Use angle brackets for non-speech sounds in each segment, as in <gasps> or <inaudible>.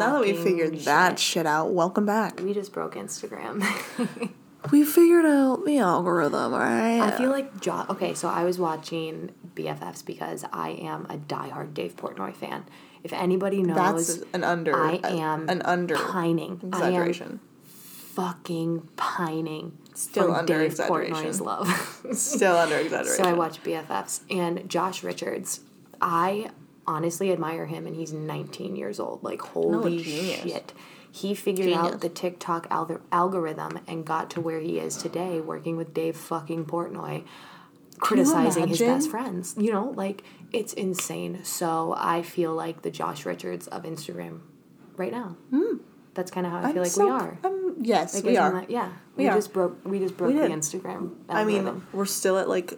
now that we figured that shit. shit out, welcome back. We just broke Instagram. <laughs> We figured out the algorithm, right? I feel like jo- okay, so I was watching BFFs because I am a diehard Dave Portnoy fan. If anybody knows, that's an under. I am an under pining. I am exaggeration. fucking pining. Still under Dave exaggeration. Portnoy's love. Still under exaggeration. <laughs> so I watch BFFs and Josh Richards. I honestly admire him, and he's 19 years old. Like holy genius. shit. He figured Genius. out the TikTok algor- algorithm and got to where he is today, working with Dave fucking Portnoy, criticizing his best friends. You know, like it's insane. So I feel like the Josh Richards of Instagram right now. That's kind of how I. I'm feel like so- we are. um, yes, Like, we are. that- yeah, We we, just broke. We just broke We the. Instagram. I mean, we're still at like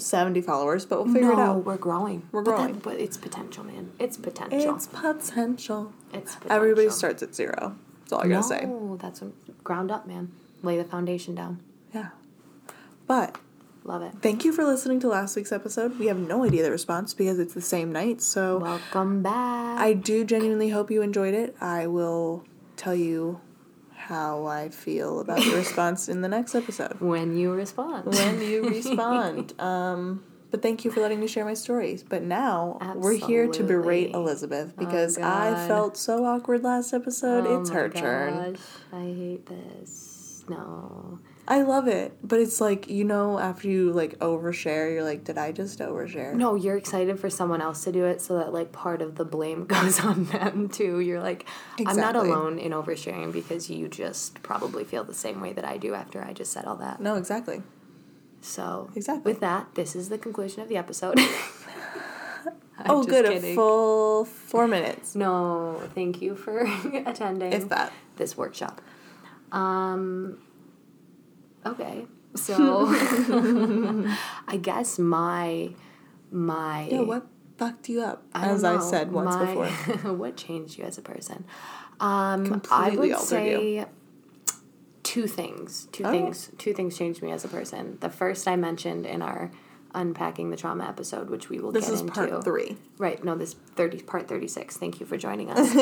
seventy followers, but we'll figure it no, out. we're growing. We're But that- growing. but it's potential, man. It's potential. It's potential. It's Everybody starts at zero. That's all I gotta say. No, that's a, ground up, man. Lay the foundation down. Yeah. But Love it. thank you for listening to last week's episode. We have no idea the response because it's the same night. So Welcome back. I do genuinely hope you enjoyed it. I will tell you how I feel about the response in the next episode. when you respond. when you <laughs> respond. Um, but thank you for letting me share my stories. But now we're here to berate Elizabeth because I felt so awkward last episode. Oh it's her turn. I hate this. No. I love it, but it's like you know, after you like overshare, you're like, did I just overshare? No, you're excited for someone else to do it so that like part of the blame <laughs> goes on them too. You're like, I'm not alone in oversharing because you just probably feel the same way that I do after I just said all that. No, exactly. So Exactly. with that, this is the conclusion of the episode. <laughs> <laughs> Oh, good. A full four minutes, No, thank you for attending if that. this workshop. Um, okay, <laughs> so <laughs> I guess my my Yeah, what fucked you up? I As I know, said once my- before. <laughs> what changed you as a person? Um, I would altered say two things. Two Oh. things. Two things changed me as a person. The first I mentioned in our unpacking the trauma episode, which we will This get is into. part three. Right. No, this thirty part thirty six. Thank you for joining us.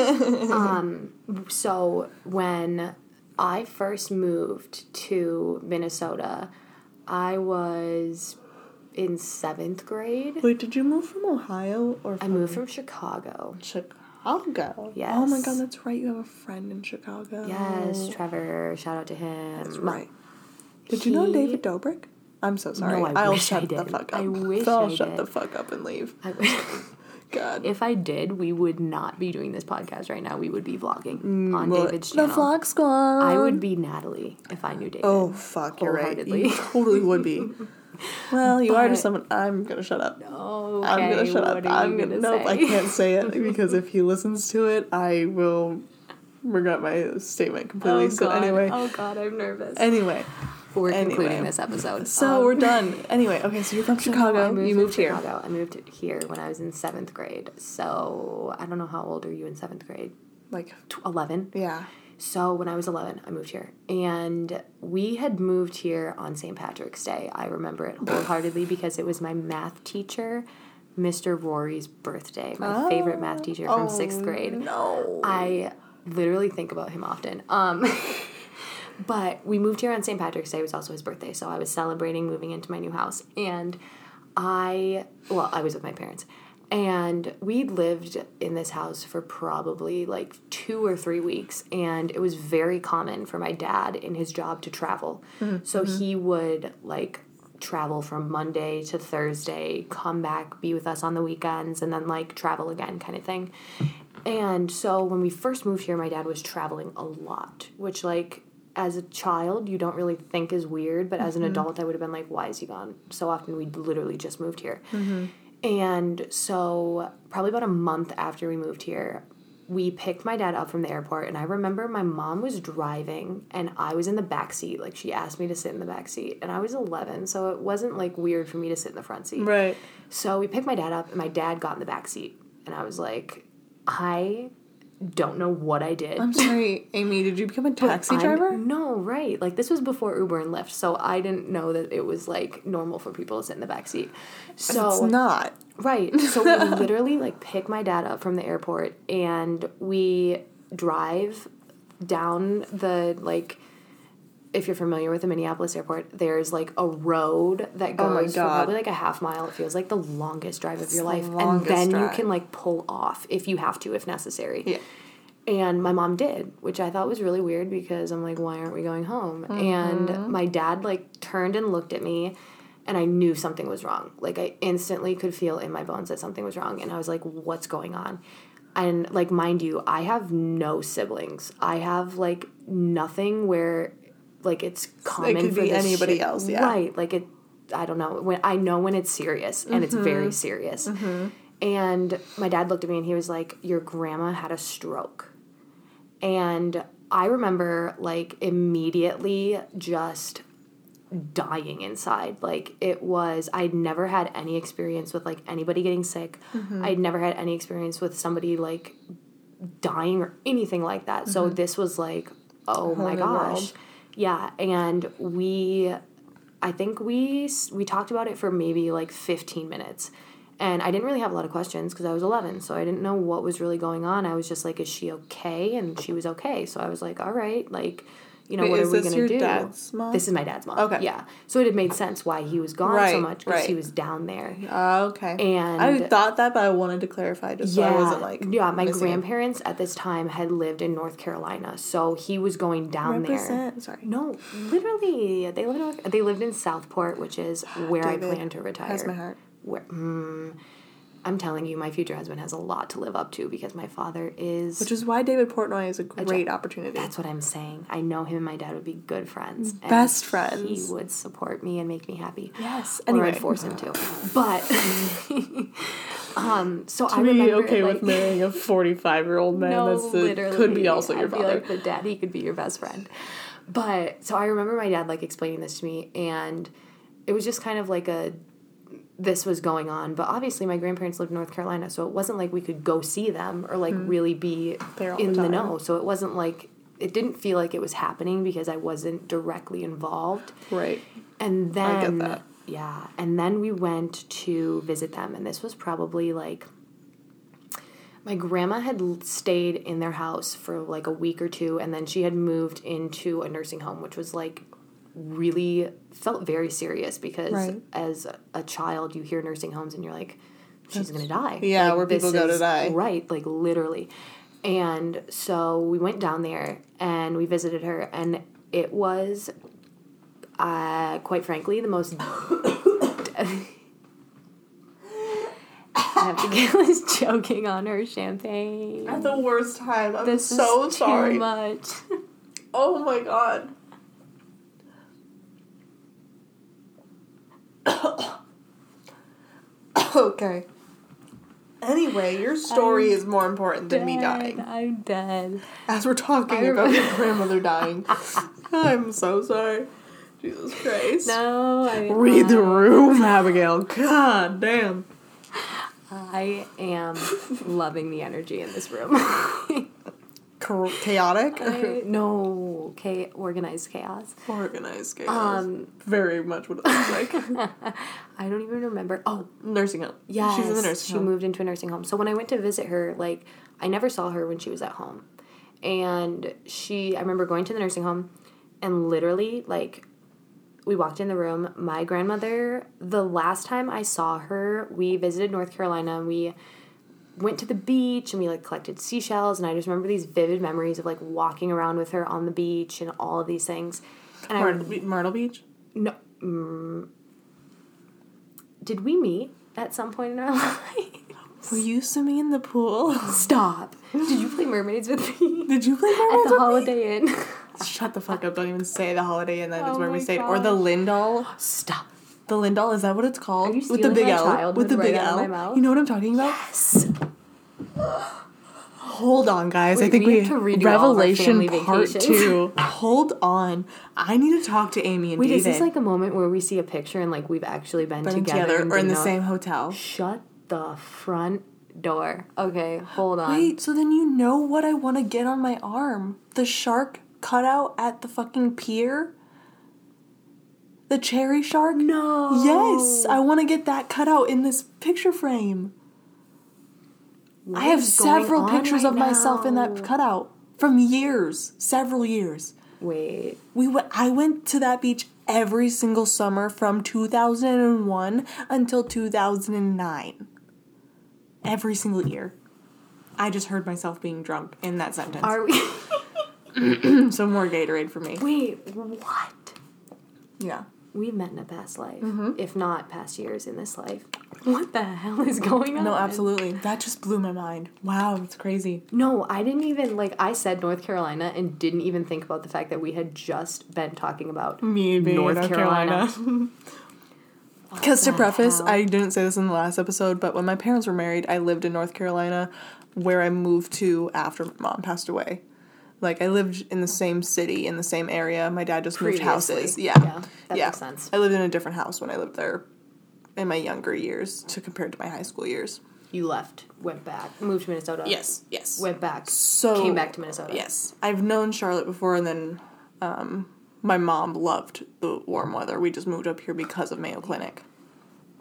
um, so when I first moved to Minnesota, I was in seventh grade. Wait, did you move from Ohio or I moved from Chicago. Chicago? Yes. Oh my god, that's right. You have a friend in Chicago. Yes, Trevor. Shout out to him. That's right. Did you know David Dobrik? I'm so sorry. No, I will wish shut the fuck up. I wish I'll I shut did. the fuck up and leave. I, God. if I did, we would not be doing this podcast right now. We would be vlogging on Mm, Well, David's the channel. vlog squad. I would be Natalie if I knew David. Oh fuck, you're right. You <laughs> totally would be. Well, you are to someone. I'm gonna shut up. Okay, I'm gonna shut up. I'm gonna. gonna Nope, I can't say it <laughs> because if he listens to it, I will regret my statement completely. Oh so anyway, Oh god, I'm nervous. anyway, We're anyway. concluding this episode. so Um, we're done. Anyway, okay, so you're from <laughs> Chicago. Moved you moved here. Chicago. I moved here when I was in seventh grade. So I don't know how old are you in seventh grade? Like, Eleven. yeah. So when I was 11, I moved here. And we had moved here on St. Patrick's Day. I remember it wholeheartedly <sighs> because it was my math teacher, Mr. Rory's birthday, my favorite math teacher from sixth grade. No. I literally think about him often. Um, <laughs> but we moved here on St. Patrick's Day. It was also his birthday. So I was celebrating moving into my new house. And I, well, I was with my parents. And we lived in this house for probably like two or three weeks. And it was very common for my dad in his job to travel. Mm-hmm. So mm-hmm. he would like travel from Monday to Thursday, come back, be with us on the weekends, and then like travel again kind of thing. And so when we first moved here, my dad was traveling a lot, which like as a child you don't really think is weird, but as an mm-hmm. adult I would have been like, why is he gone so often? We literally just moved here. Mm-hmm. And so probably about a month after we moved here, we picked my dad up from the airport and I remember my mom was driving and I was in the back seat. Like she asked me to sit in the back seat and I was 11, so it wasn't like weird for me to sit in the front seat. Right. So we picked my dad up, and my dad got in the back seat, and I was like, I don't know what I did. I'm sorry, Amy. Did you become a <laughs> taxi driver? No, right. Like this was before Uber and Lyft, so I didn't know that it was like normal for people to sit in the back seat. So it's not. Right. So we <laughs> literally like pick my dad up from the airport and we drive down the like if you're familiar with the Minneapolis airport, there's like a road that Oh goes for probably like a half mile. It feels like the longest drive of your life. And then you can like pull off if you have to, if necessary. Yeah. And my mom did, which I thought was really weird because I'm like, why aren't we going home? Mm-hmm. And my dad like turned and looked at me and I knew something was wrong. Like I instantly could feel in my bones that something was wrong and I was like, what's going on? And like mind you, I have no siblings. I have like nothing where like it's common could for be this anybody shit- else, yeah. Right. Like it I don't know. When I know when it's serious and it's Mm-hmm. very serious. And my dad looked at me and he was like, Your grandma had a stroke. And I remember like immediately just dying inside. Like it was I'd never had any experience with like anybody getting sick. Mm-hmm. I'd never had any experience with somebody like dying or anything like that. So this was like, oh my Mm-hmm. gosh. world. Yeah, and we I think we we talked about it for maybe like 15 minutes. And I didn't really have a lot of questions because I was 11, so I didn't know what was really going on. I was just like, is she okay? And she was okay. So I was like, all right, like, you know, Wait, what are we going to do? dad's mom? This is my dad's mom. Okay. Yeah. So it had made sense why he was gone so much because he was down there. Uh, okay. And- I thought that, but I wanted to clarify just so I wasn't like yeah. My grandparents at this time had lived in North Carolina, so he was going down there. Represent. Sorry. No, literally, they live in they lived in Southport, which is where I plan to retire. Has my heart. Where, mm, I'm telling you, my future husband has a lot to live up to because my father is. Which is why David Portnoy is a great opportunity. that's what I'm saying. I know him and my dad would be good friends. and friends. He would support me and make me happy. Yes. Or Anyway. I'd force him to. <laughs> But, <laughs> um, so I to be remember okay like, with marrying a 45 year old man no, that's the, literally. could be also your I feel father. like the daddy could be your best friend. But so I remember my dad like explaining this to me, and it was just kind of like a this was going on. But obviously, my grandparents lived in North Carolina, so it wasn't like we could go see them or like mm. really be. There all the in the, know. So it wasn't like it didn't feel like it was happening because I wasn't directly involved. right. And then that. yeah, and then we went to visit them, and this was probably like my grandma had stayed in their house for like a week or two, and then she had moved into a nursing home, which was like really felt very serious because Right. as a- child you hear nursing homes and you're like she's gonna die Yeah, Like, where people go to die. right like literally and so we went down there and we visited her and it was uh, quite frankly the most Abigail is choking on her champagne. At the worst time. I'm This so sorry. too much. <laughs> Oh my god. <coughs> okay. Anyway, your story is more important than me dying. I'm dead. As we're talking I about your <laughs> grandmother dying. <laughs> I'm so sorry. Jesus Christ. No, I Read the room, Abigail. God damn. I am loving the energy in this room. <laughs> Cha- chaotic? I- <laughs> no, okay, organized chaos. Organized chaos. Um, Very much what it looks like. <laughs> I don't even remember. Oh, nursing home. Yes, She's in the nursing she home. moved into a nursing home. So when I went to visit her, like I never saw her when she was at home, and she. I remember going to the nursing home, and literally like. We walked in the room. My grandmother, the last time I saw her, we visited North Carolina and we went to the beach and we like collected seashells. And I just remember these vivid memories of like walking around with her on the beach and all of these things. And I Myrtle, Be- Myrtle Beach? no. Mm, did we meet at some point in our <laughs> lives? Were you swimming in the pool? <laughs> Stop. Did you play mermaids with me? Did you play mermaids At the with me? Holiday Inn. Shut the fuck up. Don't even say the Holiday Inn. That is Oh where we stayed. Or the gosh. Lindall. Stop. The Lindall, is that what it's called? With the big L. With the right big L. You know what I'm talking about? Yes. <gasps> Hold on, guys. I think we we, to redo all our Revelation Part vacations. Two. <laughs> Hold on. I need to talk to Amy and Wait, David. is this like a moment where we see a picture and like we've actually been, Been together, together or in the know- same hotel? Shut the front door. Okay, hold on. Wait, so then you know what I want to get on my arm? The shark cutout at the fucking pier? The cherry shark? No. Yes, I want to get that cut out in this picture frame. What I have several pictures right of myself in that cutout from years, several years. Wait. We went, I went to that beach every single summer from 2001 until 2009. Every single year. I just heard myself being drunk in that sentence. Are we? <clears throat> so more Gatorade for me. Wait. What? Yeah. We've met in a past life, Mm-hmm. if not past years in this life. What the hell is going on? No, absolutely. That just blew my mind. Wow, that's crazy. No, I didn't even like. I said North Carolina and didn't even think about the fact that we had just been talking about Me being North North Carolina. Carolina. <laughs> <laughs> Because to preface, hell? I didn't say this in the last episode, but when my parents were married, I lived in North Carolina, where I moved to after my mom passed away. Like I lived in the same city in the same area. My dad just moved houses. Yeah, Yeah, that makes sense. I lived in a different house when I lived there in my younger years to compared to my high school years. You left, went back, moved to Minnesota. Yes, yes. Went back. So came back to Minnesota. Yes, I've known Charlotte before, and then um, my mom loved the warm weather. We just moved up here because of Mayo Clinic.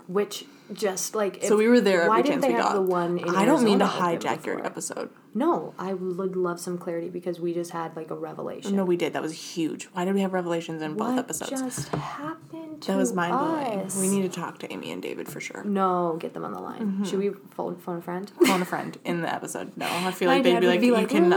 Which just like So we were there every Why chance didn't they we have got. the one? In I don't mean to hijack your episode. No, I would love some clarity because we just had like a revelation. No, we did. That was huge. Why did we have revelations in both episodes? just happened to that was mind blowing. us? We need to talk to Amy and David for sure. No, get them on the line. Mm-hmm. Should we phone phone a friend? Phone a friend in the episode. No, I feel My like they'd be like, be you like, can.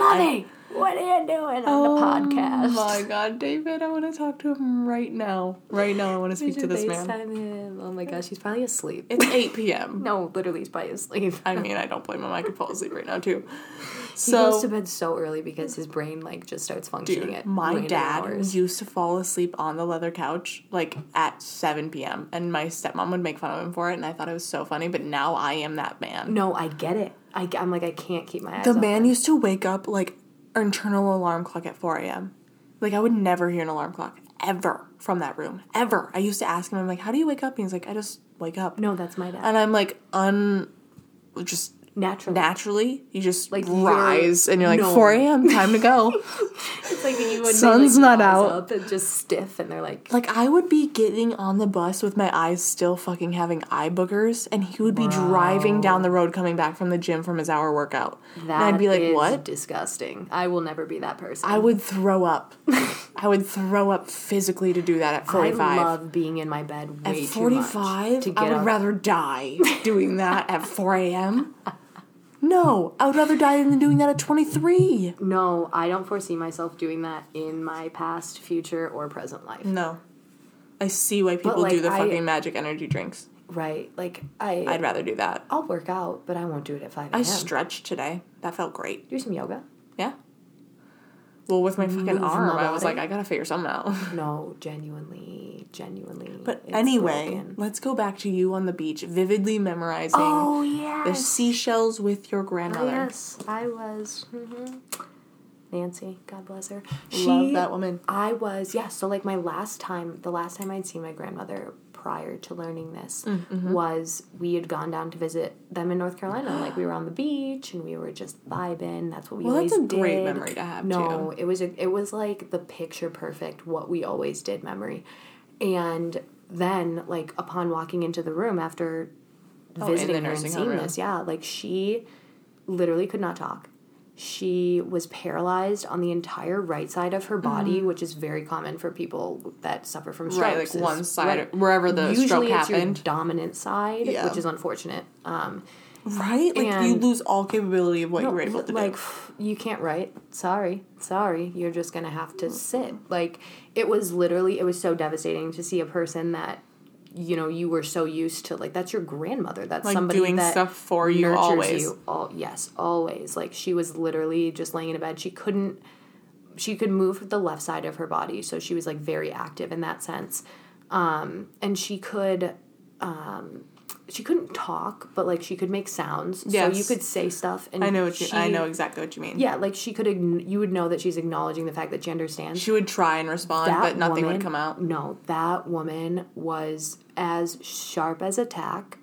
What are you doing on the oh podcast? Oh my god, David! I want to talk to him right now. Right now, I want to speak to this man. Him. Oh my gosh, he's probably asleep. It's eight <laughs> p.m. no, literally, he's probably asleep. I mean, I don't blame him. I could fall asleep right now too. he goes to bed so early because his brain like just starts functioning dude, at my dad hours. used to fall asleep on the leather couch like at seven p.m. and my stepmom would make fun of him for it, and I thought it was so funny. But now I am that man. No, I get it. I, am like I can't keep my eyes. The open. man used to wake up like internal alarm clock at 4 a.m. Like I would never hear an alarm clock ever from that room. Ever. I used to ask him, I'm like, how do you wake up? And he's like, I just wake up. No, that's my dad. And I'm like, un just Naturally, naturally, you just Like, like you're- rise and you're like, No. 4 a.m., time to go. <laughs> it's like you when Sun's like, not out. up and just stiff, and they're like, like I would be getting on the bus with my eyes still fucking having eye boogers, and he would be driving down the road coming back from the gym from his hour workout. and I'd be like, is what? Disgusting. I will never be that person. I would throw up. <laughs> I would throw up physically to do that at forty five. I love being in my bed at 45, to I would up. rather die doing that at 4 a.m. <laughs> No, I would rather die than doing that at 23. No, I don't foresee myself doing that in my past, future, or present life. No. I see why people like, do the I- fucking magic energy drinks. Right? Like I, I'd rather do that. I'll work out, but I won't do it at five a.m. I stretched today. That felt great. do some yoga. Yeah. Well, with my fucking arm, I was like, I gotta figure something out. <laughs> No, genuinely, genuinely. But anyway, broken. let's go back to you on the beach, vividly memorizing Oh yes. the seashells with your grandmother. Yes, I was. mhm. Nancy, God bless her. Love that woman. I was, yeah. So, like, my last time, the last time I'd seen my grandmother prior to learning this Mm-hmm. was we had gone down to visit them in North Carolina. like, we were on the beach and we were just vibing. That's what we Well, always that's a great did. memory to have, No, it was a, it was like the picture perfect what we always did memory. And then, like, upon walking into the room after Oh, visiting her and seeing room. this, yeah, like she literally could not talk. She was paralyzed on the entire right side of her body, which is very common for people that suffer from strokes. Mm. Right, like one side, right. wherever the Usually stroke it's happened. your dominant side, Yeah. which is unfortunate. Um, Right? Like you lose all capability of what no, you were able to like do. <sighs> you can't write. Sorry, sorry. You're just gonna have to sit. Like it was literally. It was so devastating to see a person that you know you were so used to. Like that's your grandmother. That's Like somebody doing that stuff for you always. You. All yes, always. Like she was literally just laying in a bed. She couldn't. She could move the left side of her body, so she was like very active in that sense. Um, and she could. Um, she couldn't talk, but like she could make sounds. Yes. So you could say stuff, and I know what you, I know exactly what you mean. Yeah, like she could. You would know that she's acknowledging the fact that she understands. She would try and respond, that but nothing woman, would come out. No, that woman was as sharp as a tack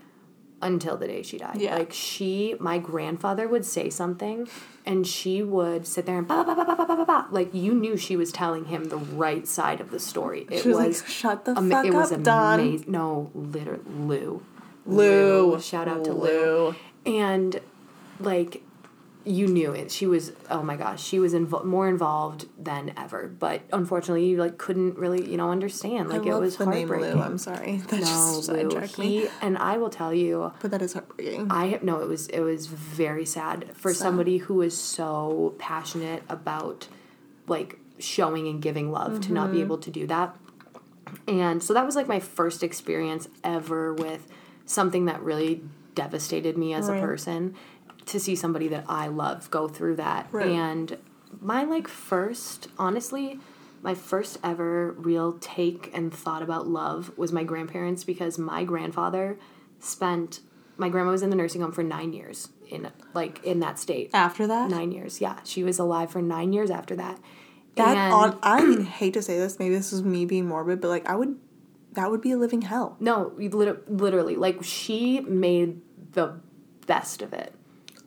until the day she died. Yeah. Like she, my grandfather would say something, and she would sit there and ba ba ba ba ba ba ba ba. like you knew she was telling him the right side of the story. It she was, was like, shut the ama- fuck it up, was amazing. Don. No, literally, Lou Lou. Shout out to Lou. Lou. And like you knew it. She was oh my gosh, she was invo- more involved than ever. But unfortunately, you like couldn't really you know understand. Like I it was the name heartbreaking. Lou. I'm sorry. <laughs> That no, just Lou. me. He and I will tell you. But that is heartbreaking. I have no. It was it was very sad for somebody who is so passionate about like showing and giving love to not be Mm-hmm. able to do that. And so that was like my first experience ever with something that really devastated me as Right. a person to see somebody that I love go through that. Right. And my like first, honestly, my first ever real take and thought about love was my grandparents because my grandfather spent my grandma was in the nursing home for 9 years in like in that state. After that, 9 years. Yeah, she was alive for 9 years after that. that And- on I <clears throat> hate to say this, maybe this is me being morbid, but like I would that would be a living hell. No, literally, like she made the best of it.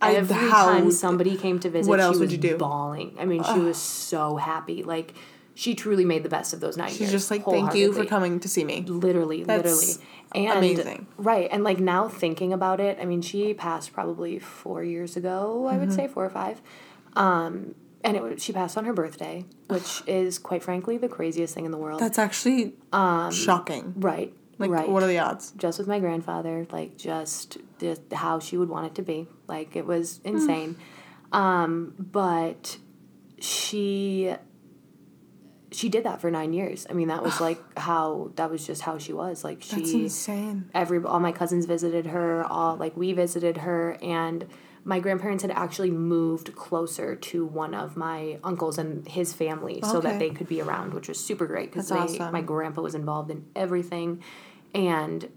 I- Every how- time somebody came to visit, what else she would was you do? bawling. I mean, she was so happy. Like she truly made the best of those nine years. She's just like, thank you for coming to see me. Literally, That's literally, and amazing. Right, and like now thinking about it, I mean, she passed probably four years ago. I would Mm-hmm. say four or five. Um, and it was, she passed on her birthday, which <sighs> is quite frankly the craziest thing in the world. That's actually shocking. right, Like, right. what are the odds? just with my grandfather, like just the, how she would want it to be. Like it was insane. um, but she she did that for nine years. I mean, that was like <sighs> how that was just how she was. Like That's she insane. every all my cousins visited her, all like we visited her and my grandparents had actually moved closer to one of my uncles and his family so that they could be around, which was super great because awesome. my grandpa was involved in everything and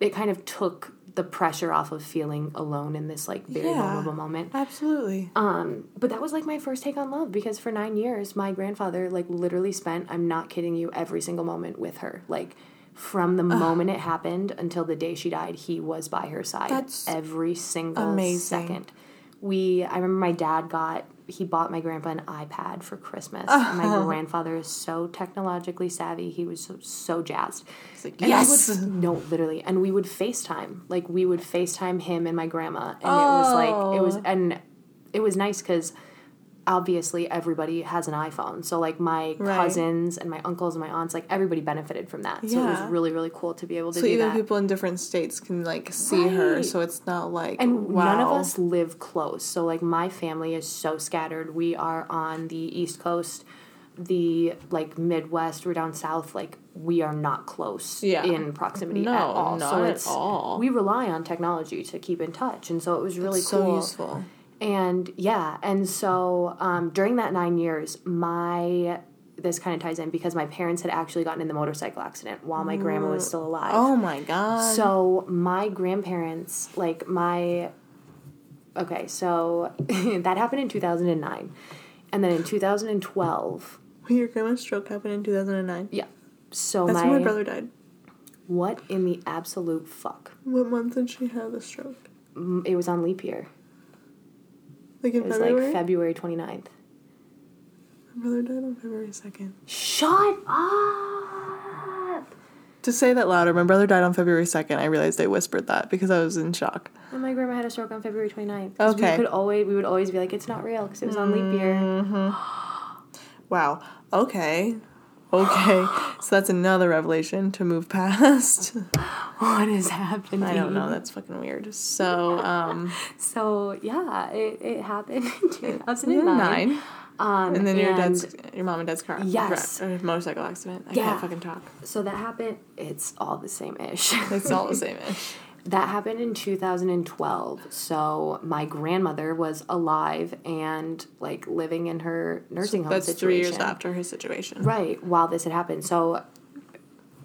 it kind of took the pressure off of feeling alone in this like very Yeah. vulnerable moment. Absolutely. Um, but that was like my first take on love because for nine years, my grandfather like literally spent, I'm not kidding you, every single moment with her. Like from the moment it happened until the day she died, he was by her side That's every single amazing. second. We, I remember my dad got, he bought my grandpa an iPad for Christmas. And <laughs> my grandfather is so technologically savvy. He was so, so jazzed. Like, yes. would- no, literally. And we would FaceTime. Like we would FaceTime him and my grandma. And it was like it was Oh. and it was nice because obviously everybody has an iPhone. So like my Right. cousins and my uncles and my aunts, like everybody benefited from that. So it was really, really cool to be able to So do even that. people in different states can like see her, so it's not like and wow. none of us live close. So like my family is so scattered. We are on the East Coast, the like Midwest, we're down south, like we are not close Yeah. in proximity No, at all. not so at it's all. we rely on technology to keep in touch. And so it was really so cool. useful. And yeah, and so um, during that nine years, my this kind of ties in because my parents had actually gotten in the motorcycle accident while my grandma was still alive. Oh my god. So my grandparents, like my, okay, so <laughs> that happened in two thousand and nine, and then in two thousand and twelve, your grandma's stroke happened in 2009. yeah. So That's my, when my brother died. what in the absolute fuck? What month did she have the stroke? Mm, It was on leap year. Like in It was February. like February 29th. my brother died on February 2nd. Shut up! To say that louder, my brother died on February 2nd. I realized I whispered that because I was in shock. And my grandma had a stroke on February 29th. Okay. We could always we would always be like, it's not real because it was on leap year. Mm-hmm. Wow. Okay. Okay. so that's another revelation to move past. <laughs> What is happening? I don't know. That's fucking weird. So, um, So yeah, it, it happened in 2009. Um, And then your and dad's, your mom and dad's car. Yes. Or motorcycle accident. I Yeah. can't fucking talk. So that happened. It's all the same ish. It's all the <laughs> same ish. That happened in 2012. So my grandmother was alive and like living in her nursing home That's situation. three years after his situation. Right, while this had happened. So,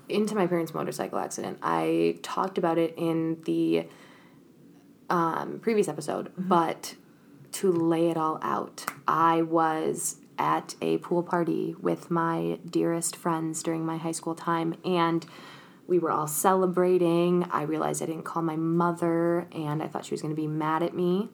into my parents' motorcycle accident, I talked about it in the um, previous episode, but to lay it all out, I was at a pool party with my dearest friends during my high school time, and we were all celebrating. I realized I didn't call my mother and I thought she was going to be mad at me.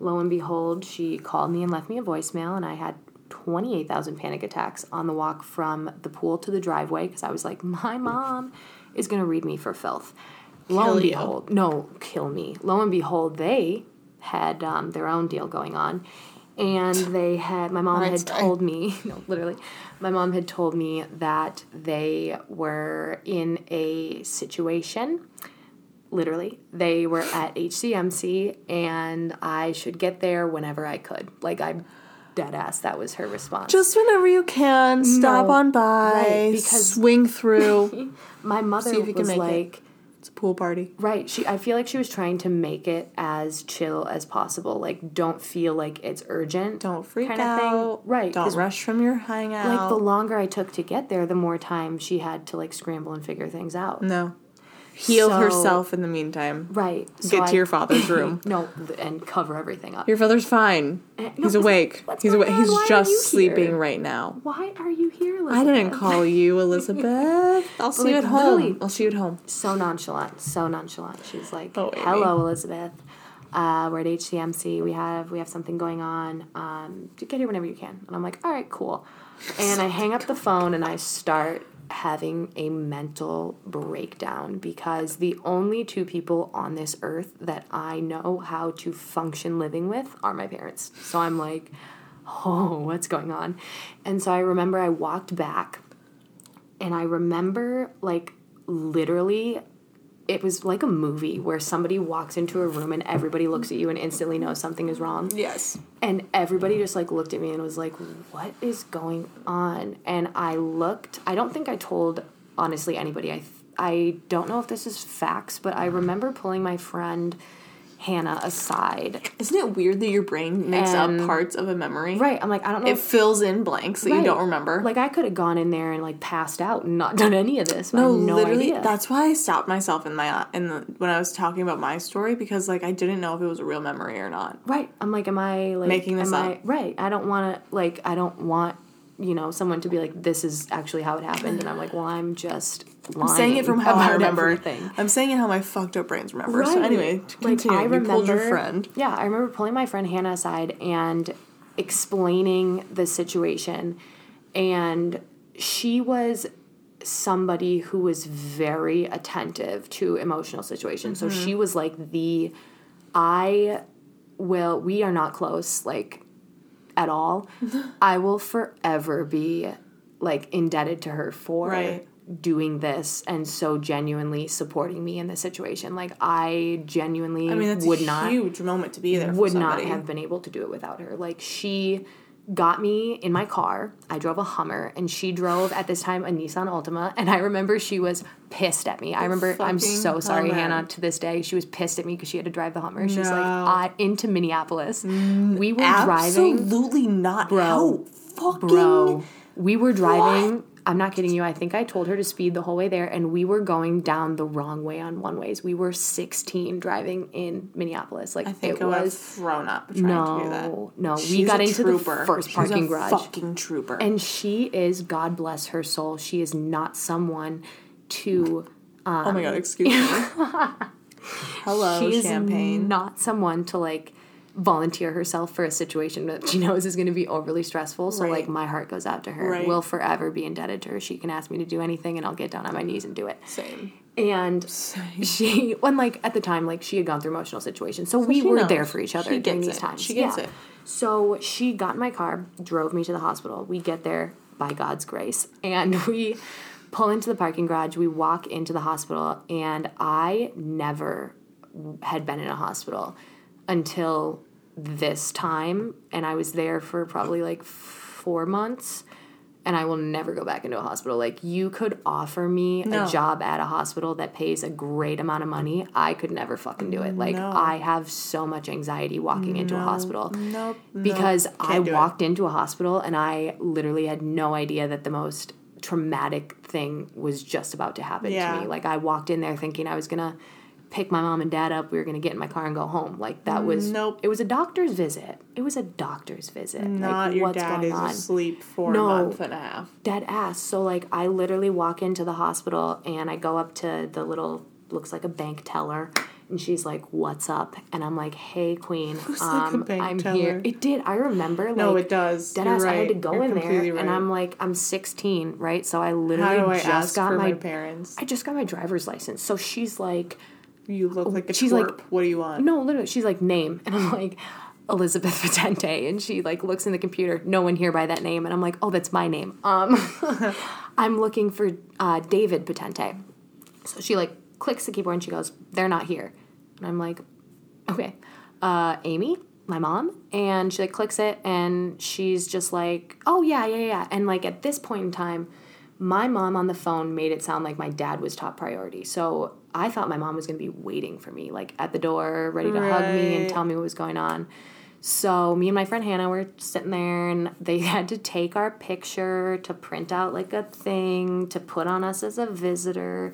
Lo and behold, she called me and left me a voicemail, and I had 28,000 panic attacks on the walk from the pool to the driveway because I was like, my mom is going to read me for filth. Lo Kill and you. behold, no, kill me. Lo and behold, they had um, their own deal going on. And they had, my mom Right, had told me, <laughs> no, literally, my mom had told me that they were in a situation literally they were at hcmc and i should get there whenever i could like I'm dead ass that was her response Just whenever you can, stop No. on by, Right, because- swing through. <laughs> my mother See if you can was make it. It's a pool party. right she i feel like she was trying to make it as chill as possible like don't feel like it's urgent Don't freak kinda out. right Don't rush from your hangout. like the longer i took to get there the more time she had to like scramble and figure things out no. Heal So- herself in the meantime. right so Get to I- your father's <coughs> room. no and cover everything up Your father's fine. Eh, no, He's awake. He's awake. He's Why just sleeping here? right now. why are you here I didn't call you, <laughs> Elizabeth. I'll see you at home. I'll see you at home. so nonchalant, so nonchalant. She's like, Oh, "Hello, Elizabeth. Uh, we're at HCMC. We have we have something going on. Um, get here whenever you can." And I'm like, "All right, cool." And I hang up the phone and I start having a mental breakdown because the only two people on this earth that I know how to function living with are my parents. So I'm like, "Oh, <laughs> what's going on?" And so I remember I walked back and I remember like literally it was like a movie where somebody walks into a room and everybody looks at you and instantly knows something is wrong. Yes. And everybody just like looked at me and was like, "What is going on?" And I looked. I don't think I told honestly anybody. I I don't know if this is facts, but I remember pulling my friend Hannah aside. Isn't it weird that your brain makes And- up parts of a memory? Right. I'm like, I don't know. It if, fills in blanks that you don't remember. Like I could have gone in there and like passed out and not <laughs> done any of this. no, no literally, idea. that's why I stopped myself in my in the when I was talking about my story because like I didn't know if it was a real memory or not. Right. I'm like, am I like Making this am I, up. right. I don't want to like. I don't want you know someone to be like, this is actually how it happened, and I'm like, well, I'm just lying. I'm saying it from how I remember. everything. I'm saying it how my fucked up brains remember. So anyway, to continue. I you pulled your remember- friend. Yeah, I remember pulling my friend Hannah aside and explaining the situation, and she was somebody who was very attentive to emotional situations. So Mm-hmm. she was like the I will we are not close like at all. <laughs> I will forever be like indebted to her for Right. doing this and so genuinely supporting me in this situation. Like I genuinely I mean, that's would a not huge moment to be there. Would not have been able to do it without her. Like she got me in my car. I drove a Hummer and she drove at this time a Nissan Altima and I remember she was pissed at me. I remember I'm so sorry Hummer. Hannah to this day. She was pissed at me because she had to drive the Hummer. She's like I, into Minneapolis. Mm, we were driving Absolutely not. Bro. How fucking Bro, we were driving. I'm not kidding you. I think I told her to speed the whole way there, and we were going down the wrong way on one ways. We were 16 driving in Minneapolis. Like I think it I was. thrown up trying to do that. No, no. we got into trooper. the first She's parking a garage, Fucking trooper. and she is God bless her soul. She is not someone to. oh my god, um, excuse me. <laughs> Hello, she is champagne. not someone to like volunteer herself for a situation that she <laughs> knows is going to be overly stressful. So Right. like my heart goes out to her. Right. Will forever be indebted to her. She can ask me to do anything and I'll get down on my knees and do it. Same. And she when like at the time like she had gone through emotional situations. So, we were knows. there for each other She during these it. times. She gets Yeah. it. So she got in my car, drove me to the hospital. We get there by God's grace, and <laughs> we pull into the parking garage. We walk into the hospital, and I never had been in a hospital until this time, and I was there for probably like four months. And I will never go back into a hospital. Like you could offer me No. a job at a hospital that pays a great amount of money. I could never fucking do it. Like No. I have so much anxiety walking into a hospital Nope. because nope, I can't it. walked into a hospital and I literally had no idea that the most traumatic thing was just about to happen Yeah. to me. Like I walked in there thinking I was gonna pick my mom and dad up. We were gonna get in my car and go home. Like that was Nope. It was a doctor's visit. It was a doctor's visit. Not like, your what's dad going is on? asleep for No. a month and a half. dead ass. So like I literally walk into the hospital and I go up to the little looks like a bank teller and she's like, "What's up?" And I'm like, "Hey, Queen, <laughs> like um, bank I'm teller. here." It did. I remember. Like, No, it does. Dead ass. I had to go You're in there, completely and. I'm like, I'm 16, right? So I literally I just got my. my parents? I just got my driver's license. So she's like, You look like a she's like- what do you want? no, literally, she's like, name. And I'm like, Elizabeth Patente. And she like looks in the computer, no one here by that name. And I'm like, oh, that's my name. Um, <laughs> I'm looking for uh, David Patente. So she like clicks the keyboard and she goes, they're not here. And I'm like, okay. Uh, Amy, my mom. And she like clicks it and she's just like, oh, yeah, yeah, yeah. And like at this point in time, my mom on the phone made it sound like my dad was top priority. So I thought my mom was going to be waiting for me, like at the door, ready to hug me and tell me what was going on. So me and my friend Hannah were sitting there and they <laughs> had to take our picture to print out like a thing to put on us as a visitor.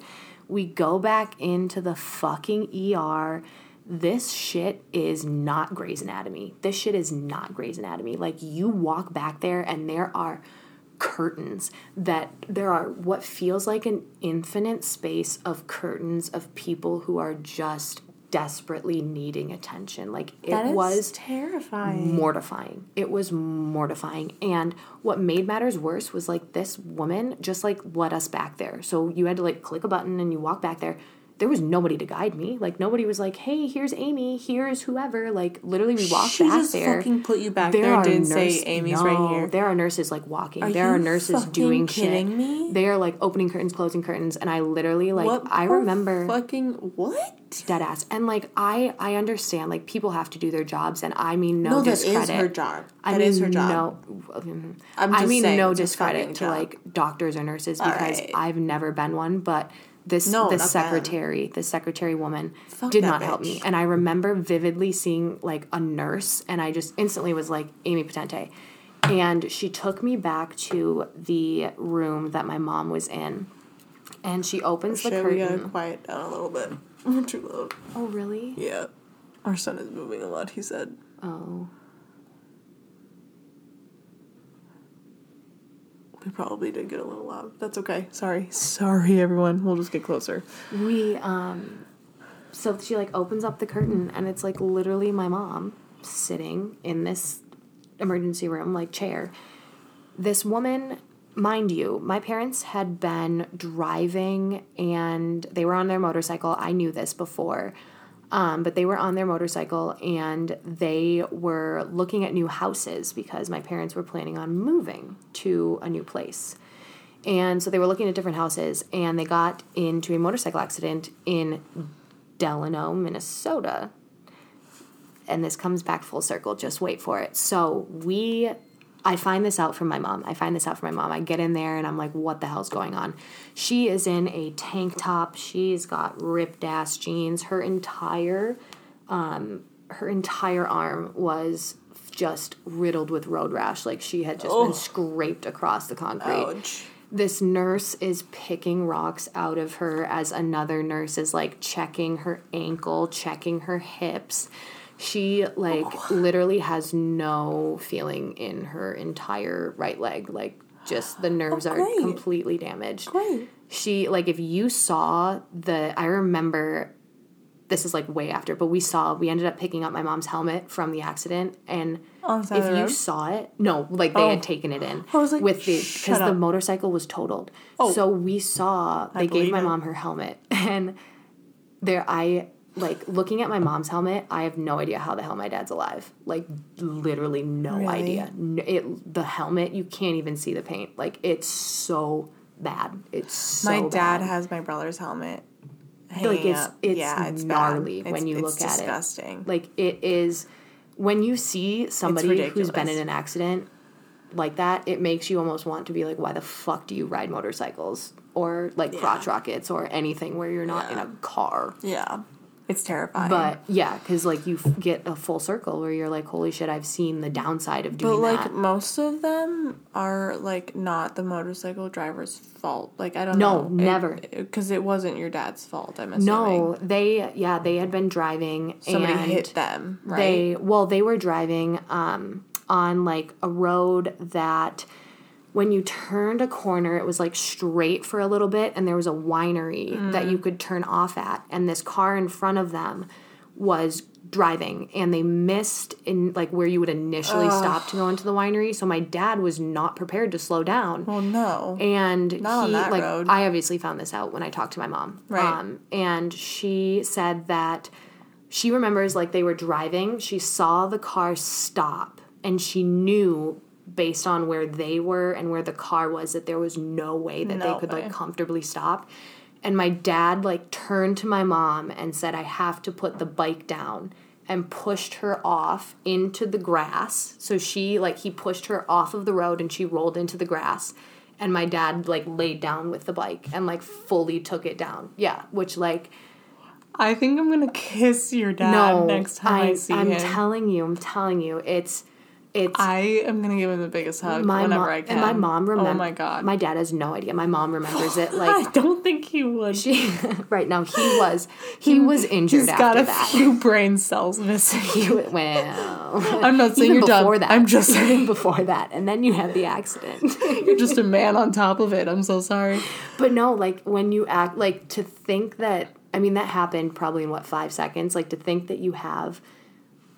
We go back into the fucking ER. This shit is not Grey's Anatomy. This shit is not Grey's Anatomy. Like you walk back there and there are curtains that there are what feels like an infinite space of curtains of people who are just desperately needing attention. Like it was terrifying. mortifying. It was mortifying. And what made matters worse was like this woman just like let us back there. So you had to like click a button and you walk back there. There was nobody to guide me. Like nobody was like, "Hey, here's Amy. Here's whoever." Like literally, we walked She back just there. fucking put you back there, and didn't say Amy's right here. There are nurses like walking. Are there are nurses doing kidding shit. me? They are like opening curtains, closing curtains, and I literally like What I remember fucking what? dead ass. And like I I understand like people have to do their jobs, and I mean no, No, that is discredit. her job. I That mean, is her job. No. I'm I mean saying, no discredit to job. like doctors or nurses because right. I've never been one, but this No, the not them. secretary, the secretary woman Fuck did not help me, and I remember vividly seeing like a nurse, and I just instantly was like Amy Potente, and she took me back to the room that my mom was in, and she opens the Shit, we curtain. gotta quiet down a little bit. We're too loud. Oh really? Yeah. Our son is moving a lot, he said. Oh. We probably did get a little loud. That's okay. Sorry. Sorry, everyone. We'll just get closer. we um so she like opens up the curtain and it's like literally my mom sitting in this emergency room like chair this woman mind you my parents had been driving and they were on their motorcycle i knew this before um, but they were on their motorcycle and they were looking at new houses because my parents were planning on moving to a new place and so they were looking at different houses and they got into a motorcycle accident in Delano, Minnesota. And this comes back full circle, just wait for it. So we I find this out from my mom. I find this out from my mom. I get in there and I'm like, what the hell's going on? She is in a tank top. She's got ripped ass jeans. Her entire um her entire arm was just riddled with road rash. Like she had just Oh. been scraped across the concrete Ouch. this nurse is picking rocks out of her as another nurse is like checking her ankle, checking her hips. She like Oh. literally has no feeling in her entire right leg. Like just the oh, nerves are Oh, great. completely damaged. Great. She like if you saw the I remember this is like way after, but we saw we ended up picking up my mom's helmet from the accident and oh, side if you road? saw it, no, like they Oh. had taken it in. I was like, with the because the motorcycle was totaled. Oh. So we saw they gave my it. mom her helmet, <laughs> and there I like looking at my mom's helmet. I have no idea how the hell my dad's alive. Like literally no Really? idea. It the helmet you can't even see the paint. Like it's so bad. It's so my dad bad. has my brother's helmet. like it's up. it's yeah, it's gnarly bad. when It's- you look at it. disgusting. Like it is when you see somebody who's been in an accident like that, it makes you almost want to be like, why the fuck do you ride motorcycles or like Yeah. crotch rockets or anything where you're not in a car? Yeah. It's terrifying. But yeah, because like you f- get a full circle where you're like, holy shit, I've seen the downside of doing it. But like that. most of them are like not the motorcycle driver's fault. Like I don't No, know. never. Because it, wasn't your dad's fault. I'm assuming. No, they yeah they had been driving somebody and hit them. Right. They well they were driving um, on like a road that when you turned a corner it was like straight for a little bit and there was a winery that Mm. you could turn off at and this car in front of them was driving and they missed in like where you would initially stop to go into the winery so my dad was not prepared to slow down well, no. and Not he that like road. I obviously found this out when I talked to my mom. Right. Um, and she said that she remembers like they were driving, she saw the car stop and she knew based on where they were and where the car was that there was no way that No they could way. like comfortably stop. And my dad like turned to my mom and said I have to put the bike down and pushed her off into the grass. So she like he pushed her off of the road and she rolled into the grass. And my dad like laid down with the bike and like fully took it down. Yeah, which like I think I'm gonna kiss your dad no, next time I, see I'm him. telling you, I'm telling you, it's it's I am gonna give him the biggest hug whenever mom I can. and my mom remembers. Oh my god. my dad has no idea. My mom remembers it <gasps> Like I don't think he would. she. <laughs> right now, he was he was injured He's after got a that. few brain cells missing. <laughs> He well, <laughs> I'm not saying you're done. before that. I'm just saying before that, and then you had the accident. you're just a man on top of it. I'm so sorry. But no, like when you act like to think that I mean that happened probably in what five seconds. Like to think that you have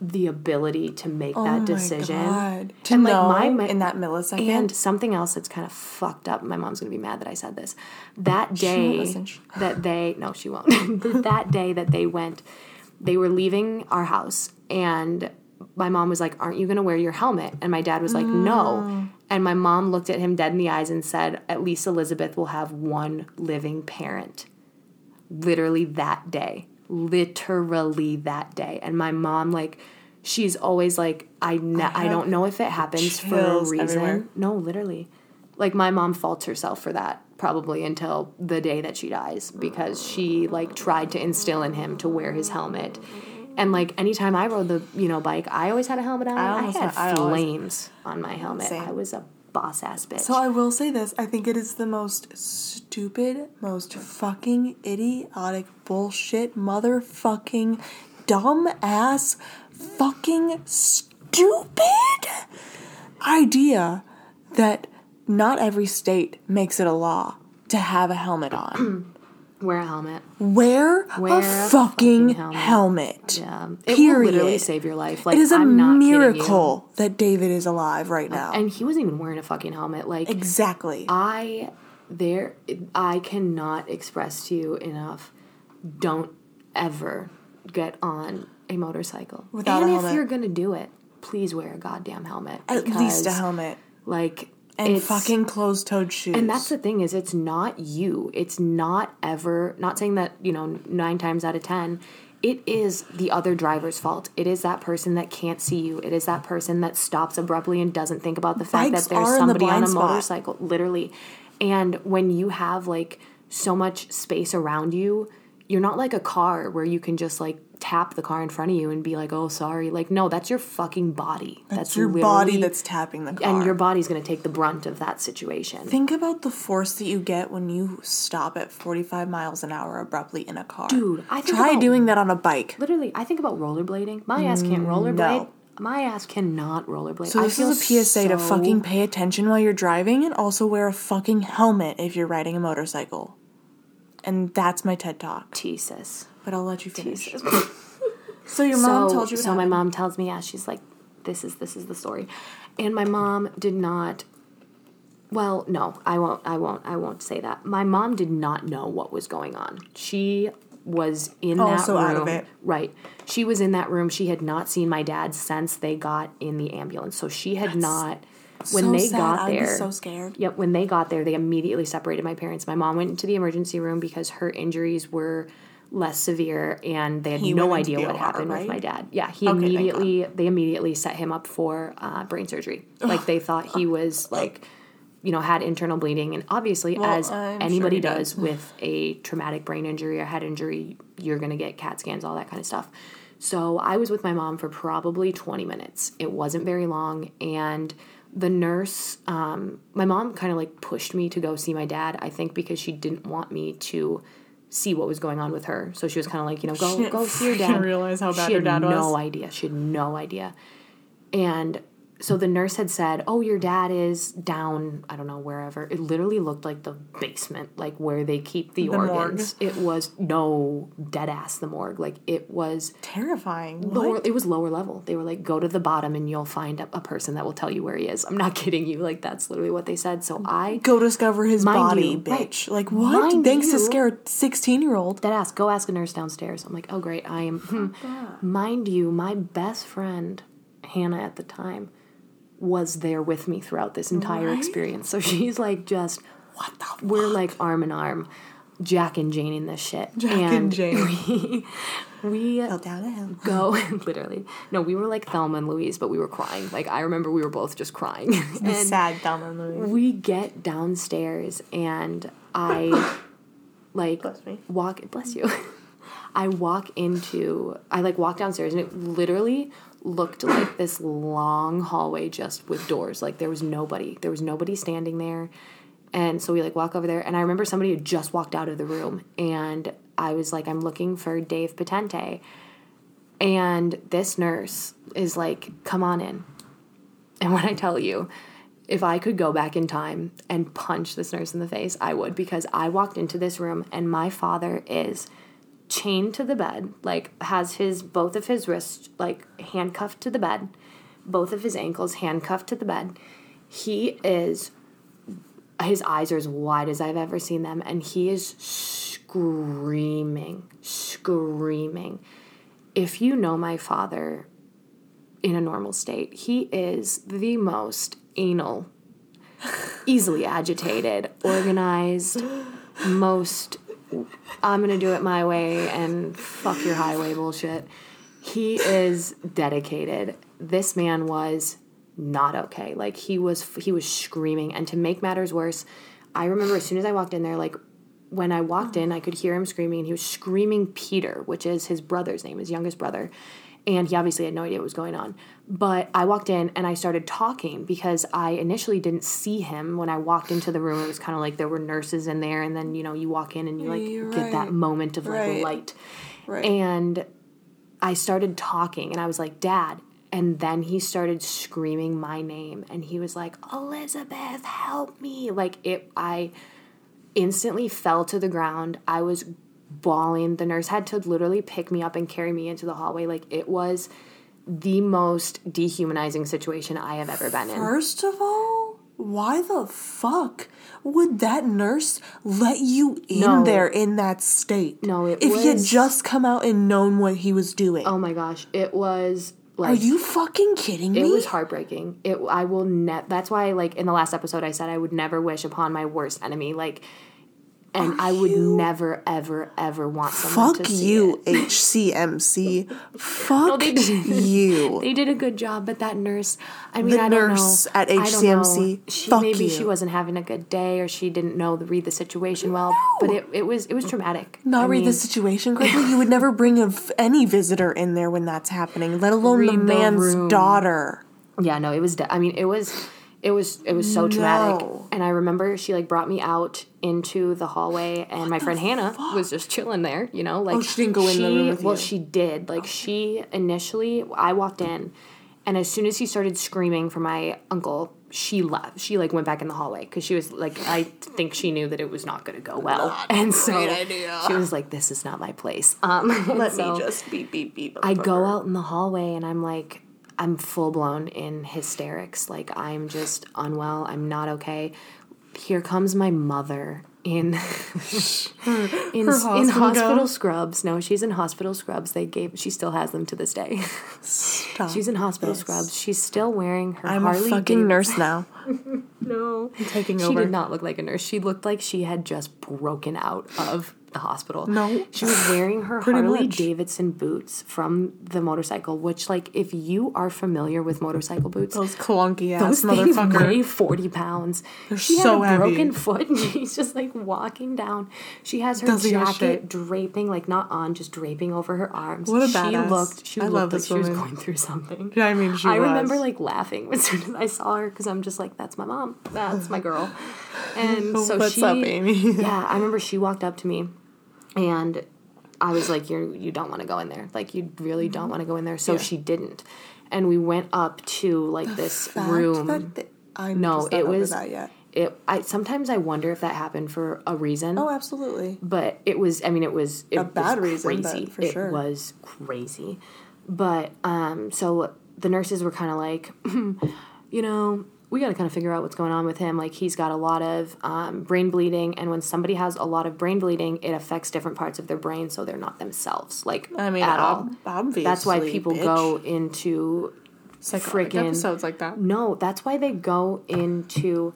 the ability to make oh that decision. Oh my god. To And, like, know my- my- in that millisecond. And something else that's kind of fucked up. My mom's gonna be mad that I said this. That day <sighs> that they no, she won't. <laughs> that day that they went, they were leaving our house, and my mom was like, "Aren't you gonna wear your helmet?" And my dad was like, "No." And my mom looked at him dead in the eyes and said, "At least Elizabeth will have one living parent." Literally that day, literally that day, and my mom like. She's always like, I ne- I, have don't know if it happens for a reason. everywhere. No, literally. Like my mom faults herself for that probably until the day that she dies because she like tried to instill in him to wear his helmet. And like anytime I rode the, you know, bike, I always had a helmet on. I I, had had- I always- flames on my helmet. Same. I was a boss ass bitch. So I will say this: I think it is the most stupid, most fucking idiotic bullshit, motherfucking, dumb ass, fucking stupid idea that not every state makes it a law to have a helmet on. <clears throat> wear a helmet. Wear, Wear a, a fucking fucking helmet. helmet. Yeah. It Period. will literally save your life. Like it is a I'm not kidding you. miracle that David is alive right now. And he wasn't even wearing a fucking helmet. Like exactly. I there I cannot express to you enough. Don't ever get on a motorcycle. Without a and if you're gonna do it, please wear a goddamn helmet. At least a helmet. Like And it's, fucking closed-toed shoes. and that's the thing is it's not you. It's not ever not saying that, you know, 9 times out of 10 it is the other driver's fault. It is that person that can't see you. It is that person that stops abruptly and doesn't think about the fact Bikes that there's in the somebody on a spot. motorcycle, literally. And when you have like so much space around you, you're not like a car where you can just like tap the car in front of you and be like, "Oh, sorry." Like, no, that's your fucking body. That's your body that's tapping the car. and your body's going to take the brunt of that situation. Think about the force that you get when you stop at 45 miles an hour abruptly in a car. Dude, I think Try about- doing that on a bike. Literally, I think about rollerblading. My ass can't mm, rollerblade. no. My ass cannot rollerblade. So I this feel is a PSA to fucking pay attention while you're driving and also wear a fucking helmet if you're riding a motorcycle. And that's my TED talk. Jesus. But I'll let you finish. <laughs> So your mom so, told you so my mom tells me yeah she's like this is this is the story and my mom did not well no i won't i won't i won't say that my mom did not know what was going on she was in that room out of it. right she was in that room she had not seen my dad since they got in the ambulance so she had not when So they sad. got there so scared. Yep, when they got there, they immediately separated my parents. My mom went into the emergency room because her injuries were less severe and they had He no idea what OR, happened right? with my dad. Yeah, he Okay, immediately they immediately set him up for uh, brain surgery. Like they thought he was like you know, had internal bleeding. And obviously, Well, as I'm anybody he does did. with a traumatic brain injury or head injury, you're going to get CAT scans, all that kind of stuff. So I was with my mom for probably 20 minutes. It wasn't very long. And the nurse, um, my mom kind of like pushed me to go see my dad, I think because she didn't want me to see what was going on with her. So she was kind of like, you know, go didn't go see your dad. realize how bad she her had dad no was. idea. She had no idea. And so the nurse had said, "Oh, your dad is down. I don't know wherever." It literally looked like the basement, like where they keep the, The morgue. organs. It was no dead ass the morgue. Like it was Terrifying. lower. What? It was lower level. They were like, "Go to the bottom, and you'll find a, a person that will tell you where he is." I'm not <laughs> kidding you. Like that's literally what they said. So I Go discover his body, you, bitch. right. Like what? Mind Thanks to scare a sixteen year old. that ask go ask a nurse downstairs i'm like oh great i am hmm. mind you my best friend hannah at the time was there with me throughout this entire Right? experience so <laughs> she's like just What the we're like arm in arm jack and jane in this shit Jack and Jane. <laughs> we, we fell down a hill. go <laughs> literally no we were like thelma and louise but we were crying like i remember we were both just crying The sad Thelma and Louise. we get downstairs and I <coughs> like Bless me. walk bless you. I walk into I like walk downstairs and it literally looked like this long hallway just with doors. Like there was nobody. There was nobody standing there. And so we like walk over there and I remember somebody had just walked out of the room and I was like I'm looking for Dave Patente. And this nurse is like, "Come on in." And when I tell you, if I could go back in time and punch this nurse in the face, I would because I walked into this room and my father is chained to the bed, like has his both of his wrists like handcuffed to the bed, both of his ankles handcuffed to the bed. He is his eyes are as wide as I've ever seen them and he is screaming, screaming. If you know my father, in a normal state. He is the most anal, <laughs> easily agitated, organized, most I'm gonna do it my way and fuck your highway bullshit. He is dedicated. This man was not okay. Like he was he was screaming and to make matters worse, I remember as soon as I walked in there like when I walked in, I could hear him screaming, and he was screaming Peter, which is his brother's name, his youngest brother. And he obviously had no idea what was going on. But I walked in and I started talking because I initially didn't see him when I walked into the room. It was kind of like there were nurses in there, and then, you know, you walk in and you like You're get that moment of like Right. light. Right. And I started talking and I was like, Dad. And then he started screaming my name and he was like, Elizabeth, help me. Like it I instantly fell to the ground. I was bawling. The nurse had to literally pick me up and carry me into the hallway. Like it was the most dehumanizing situation I have ever been in. First of all, why the fuck would that nurse let you in No. there in that state? No, it if he had just come out and known what he was doing. Oh my gosh, it was like Are you fucking kidding me? It was heartbreaking. It I will ne- that's why like in the last episode I said I would never wish upon my worst enemy like and I would you- never ever ever want someone Fuck to see you, it. <laughs> HCMC. Fuck they didn't. you. <laughs> They did a good job, but that nurse, I mean, The I don't nurse know. at I don't know. HCMC, She, fuck maybe you. she wasn't having a good day, or she didn't know the read the situation well. But it, it was it was traumatic. Not I read the situation <laughs> correctly. You would never bring a, any visitor in there when that's happening, let alone the man's room. daughter. Yeah, no, it was. De- I mean, it was, it was, it was so traumatic. And I remember she like brought me out into the hallway, and my friend Hannah was just chilling there. You know, like Oh, she didn't go in the room with Well, you. she did. Like she initially, I walked in, and as soon as he started screaming for my uncle, she left. She like went back in the hallway because she was like, I think she knew that it was not going to go well, <laughs> and so great idea. she was like, "This is not my place." Um, <laughs> Let so- me just beep beep beep. I go out in the hallway and I'm like, I'm full blown in hysterics. Like, I'm just unwell. I'm not okay. Here comes my mother in <laughs> in, her in hospital hospital gown? scrubs. No, she's in hospital scrubs. They gave she still has them to this day. Stop. she's in hospital this. scrubs. She's still wearing her I'm Harley a fucking nurse now. <laughs> No, taking over. she did not look like a nurse. She looked like she had just broken out of the hospital. No. She was wearing her <sighs> Harley much. Davidson boots from the motorcycle, which, like, if you are familiar with motorcycle boots, Those clunky ass those things motherfucker. <laughs> weigh 40 pounds. she so had a heavy. broken foot and <laughs> she's just like walking down. She has her Doesn't jacket draping, like not on, just draping over her arms. What a she badass. looked, she I looked love like she was going through something. Yeah, I mean, she I remember like laughing <laughs> as soon as I saw her because I'm just like, that's my mom. That's my girl. And so What's she, up, Amy? yeah, I remember she walked up to me and I was like, you you don't want to go in there. Like, you really don't want to go in there. So Yeah. she didn't. And we went up to like this Fact room. that th- I'm No, it was- that yet. it I sometimes I wonder if that happened for a reason. Oh, absolutely. But it was I mean it was it A bad was reason, but crazy. for it sure. was crazy. But um so the nurses were kind of like <laughs> you know, we got to kind of figure out what's going on with him. Like he's got a lot of um, brain bleeding, and when somebody has a lot of brain bleeding, it affects different parts of their brain, so they're not themselves. Like I mean, at all. obviously. That's why people bitch. go into freaking episodes like that. no, that's why they go into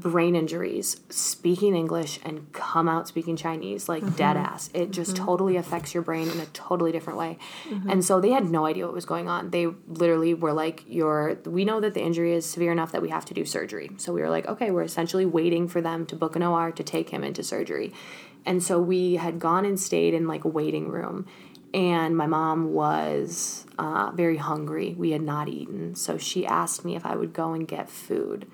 brain injuries speaking English and come out speaking Chinese like mm-hmm. dead ass. It just mm-hmm. totally affects your brain in a totally different way. Mm-hmm. And so they had no idea what was going on. They literally were like, "You're we know that the injury is severe enough that we have to do surgery." So we were like, "Okay, we're essentially waiting for them to book an OR to take him into surgery." And so we had gone and stayed in like a waiting room. And my mom was uh, very hungry. We had not eaten. So she asked me if I would go and get food.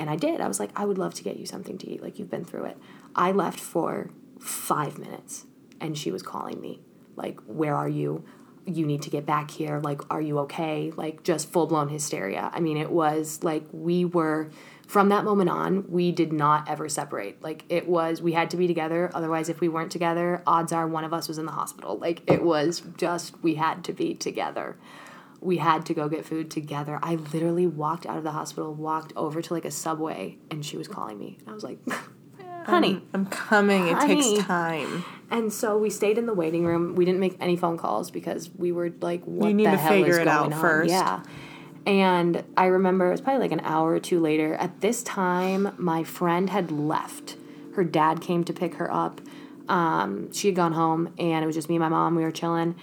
And I did. I was like, I would love to get you something to eat. Like, you've been through it. I left for five minutes and she was calling me, like, where are you? You need to get back here. Like, are you okay? Like, just full blown hysteria. I mean, it was like we were, from that moment on, we did not ever separate. Like, it was, we had to be together. Otherwise, if we weren't together, odds are one of us was in the hospital. Like, it was just, we had to be together we had to go get food together. I literally walked out of the hospital, walked over to like a subway, and she was calling me. I was like, <laughs> honey. I'm coming. It takes time. And so we stayed in the waiting room. We didn't make any phone calls because we were like, what You need the to hell figure is it going out on? first. Yeah. And I remember it was probably like an hour or two later. At this time, my friend had left. Her dad came to pick her up. Um, she had gone home, and it was just me and my mom. We were chilling,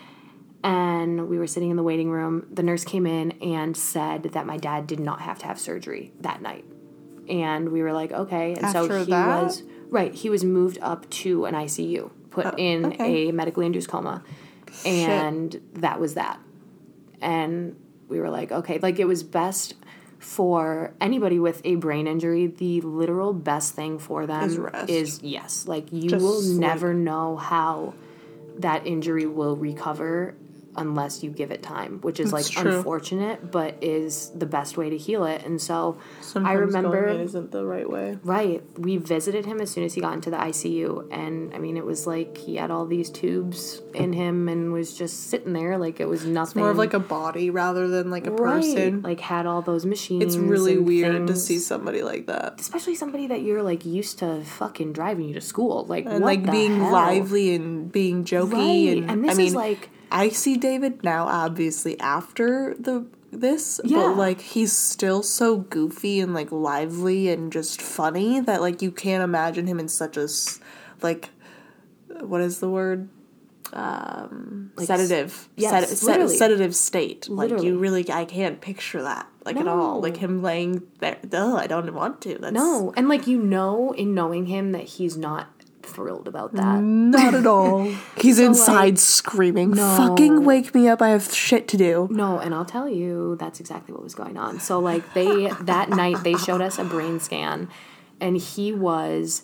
and we were sitting in the waiting room. The nurse came in and said that my dad did not have to have surgery that night. And we were like, okay. And so After he that? was right. He was moved up to an ICU, put oh, in Oh, okay. a medically induced coma, and that was that. And we were like, okay, like it was best for anybody with a brain injury. The literal best thing for them Is is yes, like you Just will sleep. never know how that injury will recover unless you give it time, which is That's like true. unfortunate, but is the best way to heal it. And so Sometimes I remember going in isn't the right way. Right. We visited him as soon as he got into the ICU. And I mean, it was like he had all these tubes in him and was just sitting there like it was nothing. More of like a body rather than like a right. person. Like had all those machines. it's really weird to see somebody like that. Especially somebody that you're like used to fucking driving you to school. Like, And like being hell? lively and being jokey Right. and, And this I mean is like. I see David now obviously after the this Yeah. but like he's still so goofy and like lively and just funny that like you can't imagine him in such a like what is the word um Like sedative yes, Sed- sed- literally. sedative state like you really I can't picture that like at all like him laying there Ugh, I don't want to that's No. And like, you know, in knowing him, that he's not thrilled about that. not at all <laughs> he's inside like, screaming no. fucking wake me up I have shit to do No, and I'll tell you that's exactly what was going on. So like they that night they showed us a brain scan and he was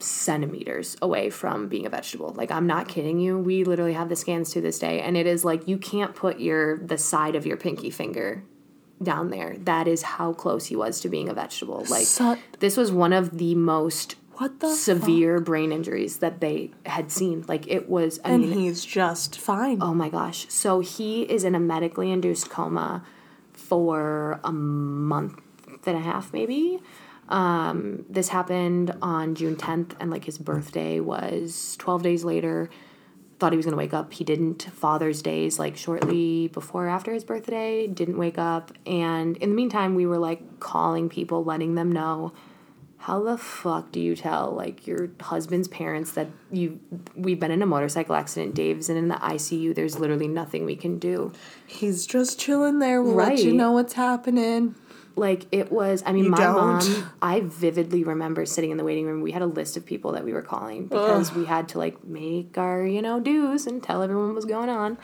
centimeters away from being a vegetable. Like I'm not kidding you. We literally have the scans to this day and it is like you can't put your the side of your pinky finger down there. That is how close he was to being a vegetable. Like So- this was one of the most What the severe brain injuries that they had seen. Like it was I and mean he's just fine. Oh my gosh. So he is in a medically induced coma for a month and a half, maybe. Um, this happened on June 10th, and like his birthday was 12 days later. Thought he was going to wake up. He didn't. Father's Days, like shortly before or after his birthday, didn't wake up. And in the meantime, we were like calling people, letting them know how the fuck do you tell like your husband's parents that you we've been in a motorcycle accident dave's in the icu there's literally nothing we can do He's just chilling there. We'll let you know what's happening. like it was i mean You my don't? mom i vividly remember sitting in the waiting room we had a list of people that we were calling because we had to like make our you know dues and tell everyone what was going on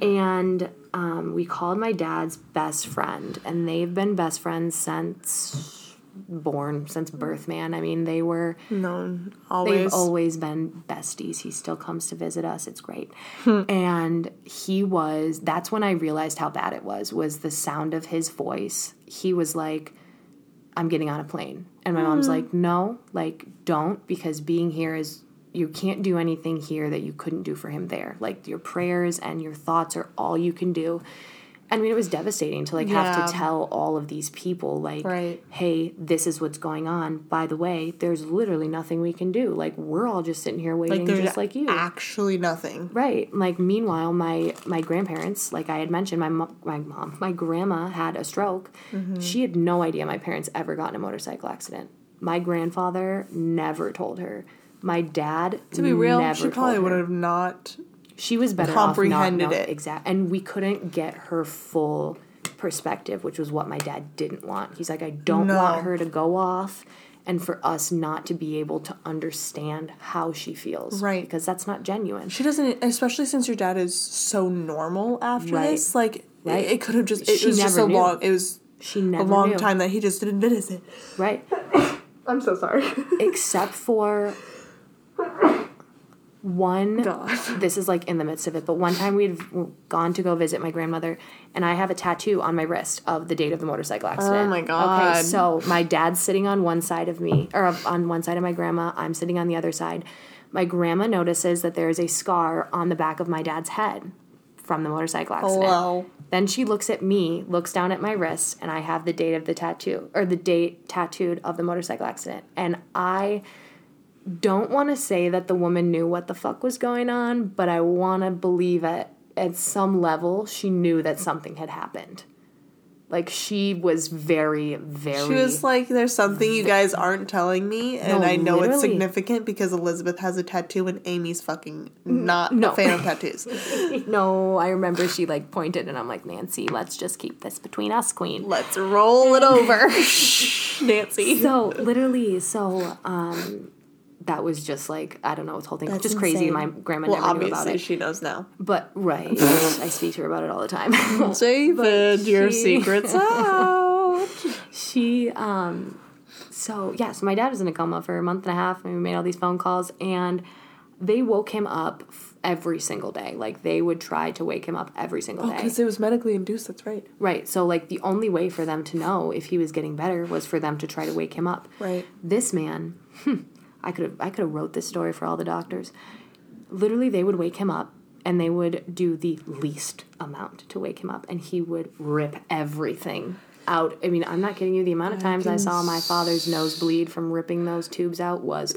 and um, we called my dad's best friend and they've been best friends since born since birth man i mean they were No, They've always. always been besties. He still comes to visit us. It's great. Hmm. and he was that's when I realized how bad it was was the sound of his voice. He was like I'm getting on a plane. And my mom's Hmm. like, "No, like don't because being here is you can't do anything here that you couldn't do for him there. Like your prayers and your thoughts are all you can do." I mean, it was devastating to like have to tell all of these people like, Right. "Hey, this is what's going on. By the way, there's literally nothing we can do. Like we're all just sitting here waiting like just like you." actually nothing. Right. Like meanwhile, my my grandparents, like I had mentioned, my mo- my mom, my grandma had a stroke. Mm-hmm. She had no idea my parents ever got in a motorcycle accident. My grandfather never told her. My dad, To be real, she probably would have not. She was better comprehended off not it. Exact, and we couldn't get her full perspective, which was what my dad didn't want. He's like, I don't No. want her to go off, and for us not to be able to understand how she feels, Right. Because that's not genuine. She doesn't, especially since your dad is so normal after Right. this. Like, Right. it, it could have just. It She was just a knew. long. It was She never a long knew. time that he just didn't visit. right? <coughs> I'm so sorry. except for <laughs> one God. <laughs> this is like in the midst of it but one time we'd gone to go visit my grandmother and i have a tattoo on my wrist of the date of the motorcycle oh accident Oh my God. okay so my dad's sitting on one side of me or on one side of my grandma i'm sitting on the other side my grandma notices that there is a scar on the back of my dad's head from the motorcycle accident oh, Hello. then she looks at me, looks down at my wrist, and I have the date of the tattoo, or the date tattooed of the motorcycle accident. And I don't want to say that the woman knew what the fuck was going on, but I want to believe it at some level she knew that something had happened. Like she was very, very. She was like, "There's something you guys aren't telling me, and No, I know it's significant because Elizabeth has a tattoo and Amy's fucking not no. a fan of tattoos. <laughs> no, I remember she like pointed, and I'm like, Nancy, let's just keep this between us, Queen. Let's roll it over, <laughs> Nancy. so literally so um that was just like i don't know this whole thing That's just crazy my grandma Well, never knew about obviously it she knows now. but right <laughs> i speak to her about it all the time <laughs> <laughs> David, your she- secrets out. she um so yeah so my dad was in a coma for a month and a half and we made all these phone calls and they woke him up every single day like they would try to wake him up every single day Because it was medically induced. That's right. right so like the only way for them to know if he was getting better was for them to try to wake him up Right. this man hmm, i could have i could have wrote this story for all the doctors. Literally they would wake him up and they would do the least amount to wake him up and he would rip everything out. I mean i'm not kidding you the amount of times i can saw my father's nose bleed from ripping those tubes out was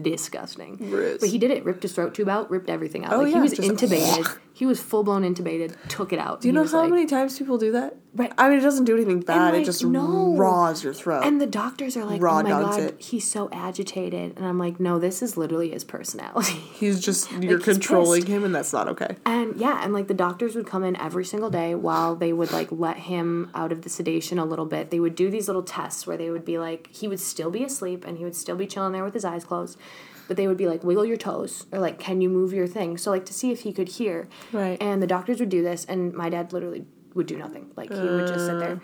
disgusting. But he did it ripped his throat tube out ripped everything out. Oh, like he was intubated <laughs> he was full-blown intubated took it out Do you know how many times people do that? Right. I mean, it doesn't do anything bad. like, it just no. raws your throat. And the doctors are like, Raw "Oh my god, it. he's so agitated," and I'm like, "No, this is literally his personality." <laughs> He's just you're controlling him, and that's not okay. and yeah, and like the doctors would come in every single day while they would like let him out of the sedation a little bit. They would do these little tests where they would be like, he would still be asleep and he would still be chilling there with his eyes closed. But they would be like, wiggle your toes, or like, can you move your thing? So, like, to see if he could hear. Right. And the doctors would do this, and my dad literally would do nothing. Like, he would just sit there. Uh.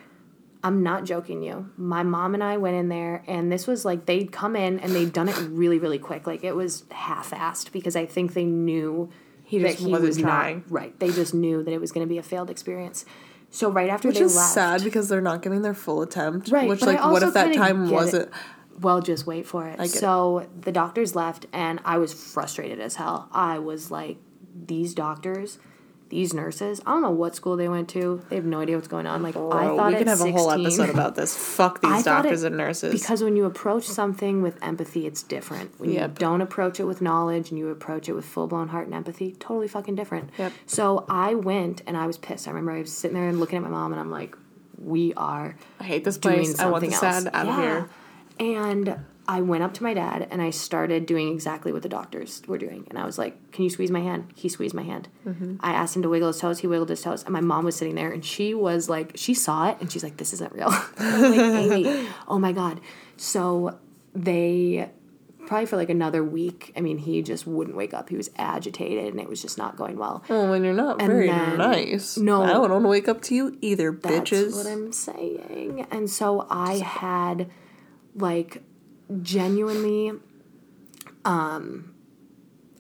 I'm not joking you. My mom and I went in there, and this was like they'd come in and they'd done it really, really quick. Like it was half-assed because I think they knew He that he wasn't was trying. not right. They just knew that it was going to be a failed experience. So right after Which they is left, sad because they're not giving their full attempt. Right, Which, like, what if that time get it. Well, just wait for it. get it. so the doctors left, and I was frustrated as hell. I was like, these doctors, these nurses, I don't know what school they went to. They have no idea what's going on. Like I Bro, thought we at have 16, a whole episode about this. Fuck <laughs> these doctors it- and nurses. Because when you approach something with empathy, it's different. When Yep. you don't approach it with knowledge and you approach it with full blown heart and empathy, totally fucking different. Yep. So I went and I was pissed. I remember I was sitting there and looking at my mom and I'm like, we are I hate this place. I want else. sad out of Yeah. here. And I went up to my dad and I started doing exactly what the doctors were doing. And I was like, Can you squeeze my hand? He squeezed my hand. Mm-hmm. I asked him to wiggle his toes. He wiggled his toes. And my mom was sitting there and she was like, She saw it and she's like, This isn't real. <laughs> Like, Amy, <laughs> oh my God. So they probably for like another week. I mean, he just wouldn't wake up. He was agitated and it was just not going well. Oh, and you're not very then- nice. No. I don't want to wake up to you either, That's bitches. what I'm saying. And so I had like genuinely um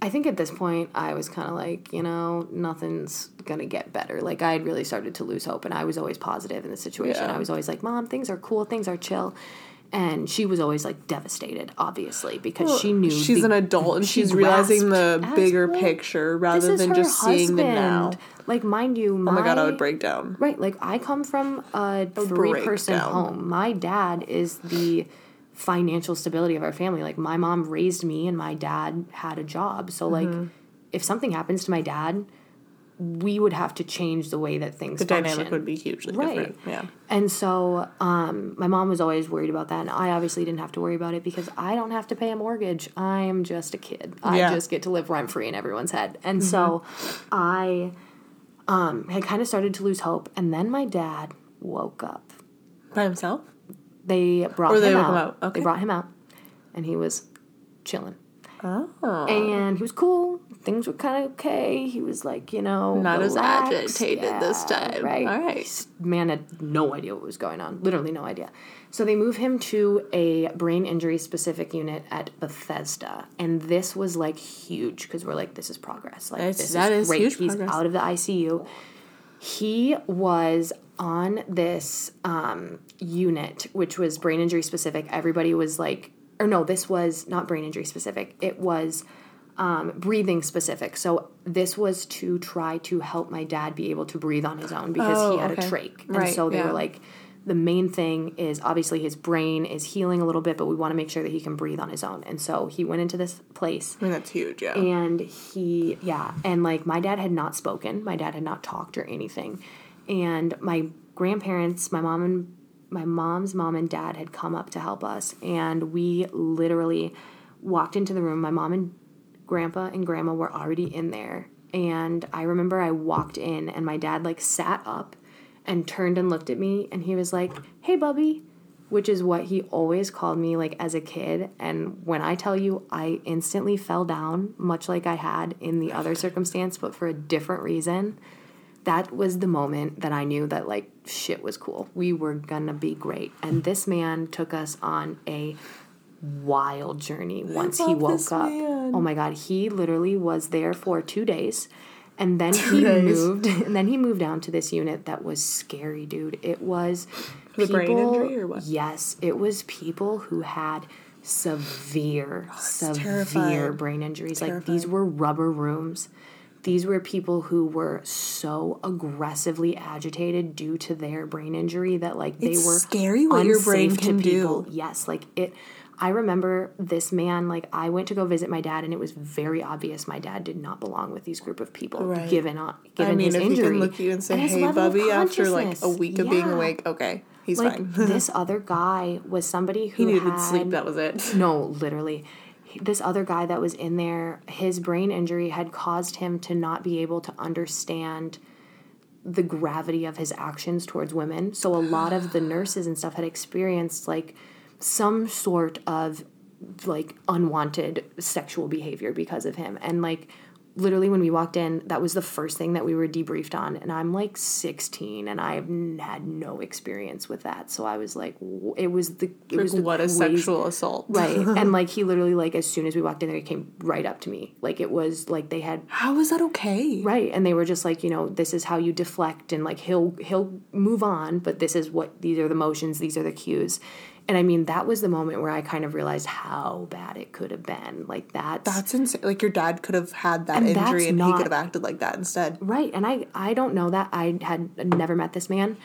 I think at this point I was kind of like, you know, nothing's going to get better. Like I had really started to lose hope and I was always positive in the situation. Yeah. I was always like, "Mom, things are cool, things are chill." And she was always like devastated, obviously, because she knew she's the- an adult and she's realizing the bigger well, picture rather than just seeing the now. Like, mind you, Oh my god, I would break down. Right, like I come from a three person home. My dad is the financial stability of our family. Like my mom raised me and my dad had a job. So like Mm-hmm. if something happens to my dad, we would have to change the way that things The function. dynamic would be hugely Right. different. Yeah. And so um, my mom was always worried about that. And I obviously didn't have to worry about it because I don't have to pay a mortgage. I am just a kid. I Yeah. Mm-hmm. just get to live rent free in everyone's head. And so I um, had kind of started to lose hope. And then my dad woke up. By himself? They brought Or him they woke out. out, okay. They brought him out. And he was chilling. Oh. And he was cool. Things were kind of okay. He was like, you know, Not as relaxed. agitated this time. Right. All right. Man had no idea what was going on. Literally no idea. So they move him to a brain injury specific unit at Bethesda, and this was like huge because we're like, this is progress. Like That's- this that is is great. huge He's progress. out of the ICU. He was on this um, unit, which was brain injury specific. Everybody was like, or no, this was not brain injury specific. It was um, breathing specific. So this was to try to help my dad be able to breathe on his own because Oh, he had okay. a trach. And Right, so they yeah. were like, the main thing is obviously his brain is healing a little bit, but we want to make sure that he can breathe on his own. And so he went into this place I mean, that's huge, yeah. and he yeah and like my dad had not spoken my dad had not talked or anything and my grandparents my mom and my mom's mom and dad had come up to help us and we literally walked into the room. My mom and grandpa and grandma were already in there and i remember i walked in and my dad like sat up and turned and looked at me and he was like hey bubby which is what he always called me like as a kid and when i tell you i instantly fell down much like i had in the other circumstance but for a different reason that was the moment that i knew that like shit was cool we were gonna be great and this man took us on a wild journey once he woke up man. oh my god he literally was there for two days and then he days. moved and then he moved down to this unit that was scary dude it was The brain injury or what? Yes, it was people who had severe, oh, severe terrifying. brain injuries. Like these were rubber rooms. These were people who were so aggressively agitated due to their brain injury that like they It's were scary what your brain can people. do. Yes, like it. I remember this man. Like I went to go visit my dad, and it was very obvious my dad did not belong with these group of people. Right. Given on, given I mean, his if injury, can look at you and say, his hey, Bubby, after like a week of being awake, okay, he's like fine. this other guy was somebody <laughs> who he needed had, sleep, that was it. no, literally. This other guy that was in there, his brain injury had caused him to not be able to understand the gravity of his actions towards women. So a lot of the nurses and stuff had experienced like some sort of like unwanted sexual behavior because of him. And like literally when we walked in, that was the first thing that we were debriefed on. And I'm like 16 and I've had no experience with that. So I was like, it was the, it was the what a sexual assault. Right. <laughs> and like he literally like as soon as we walked in there, he came right up to me. Like it was like they had How is that okay? right and they were just like you know this is how you deflect and like he'll he'll move on but this is what these are the motions these are the cues and i mean that was the moment where i kind of realized how bad it could have been like that's, That's insane. Like your dad could have had that And injury and he could have acted like that instead. right and i i don't know that i had never met this man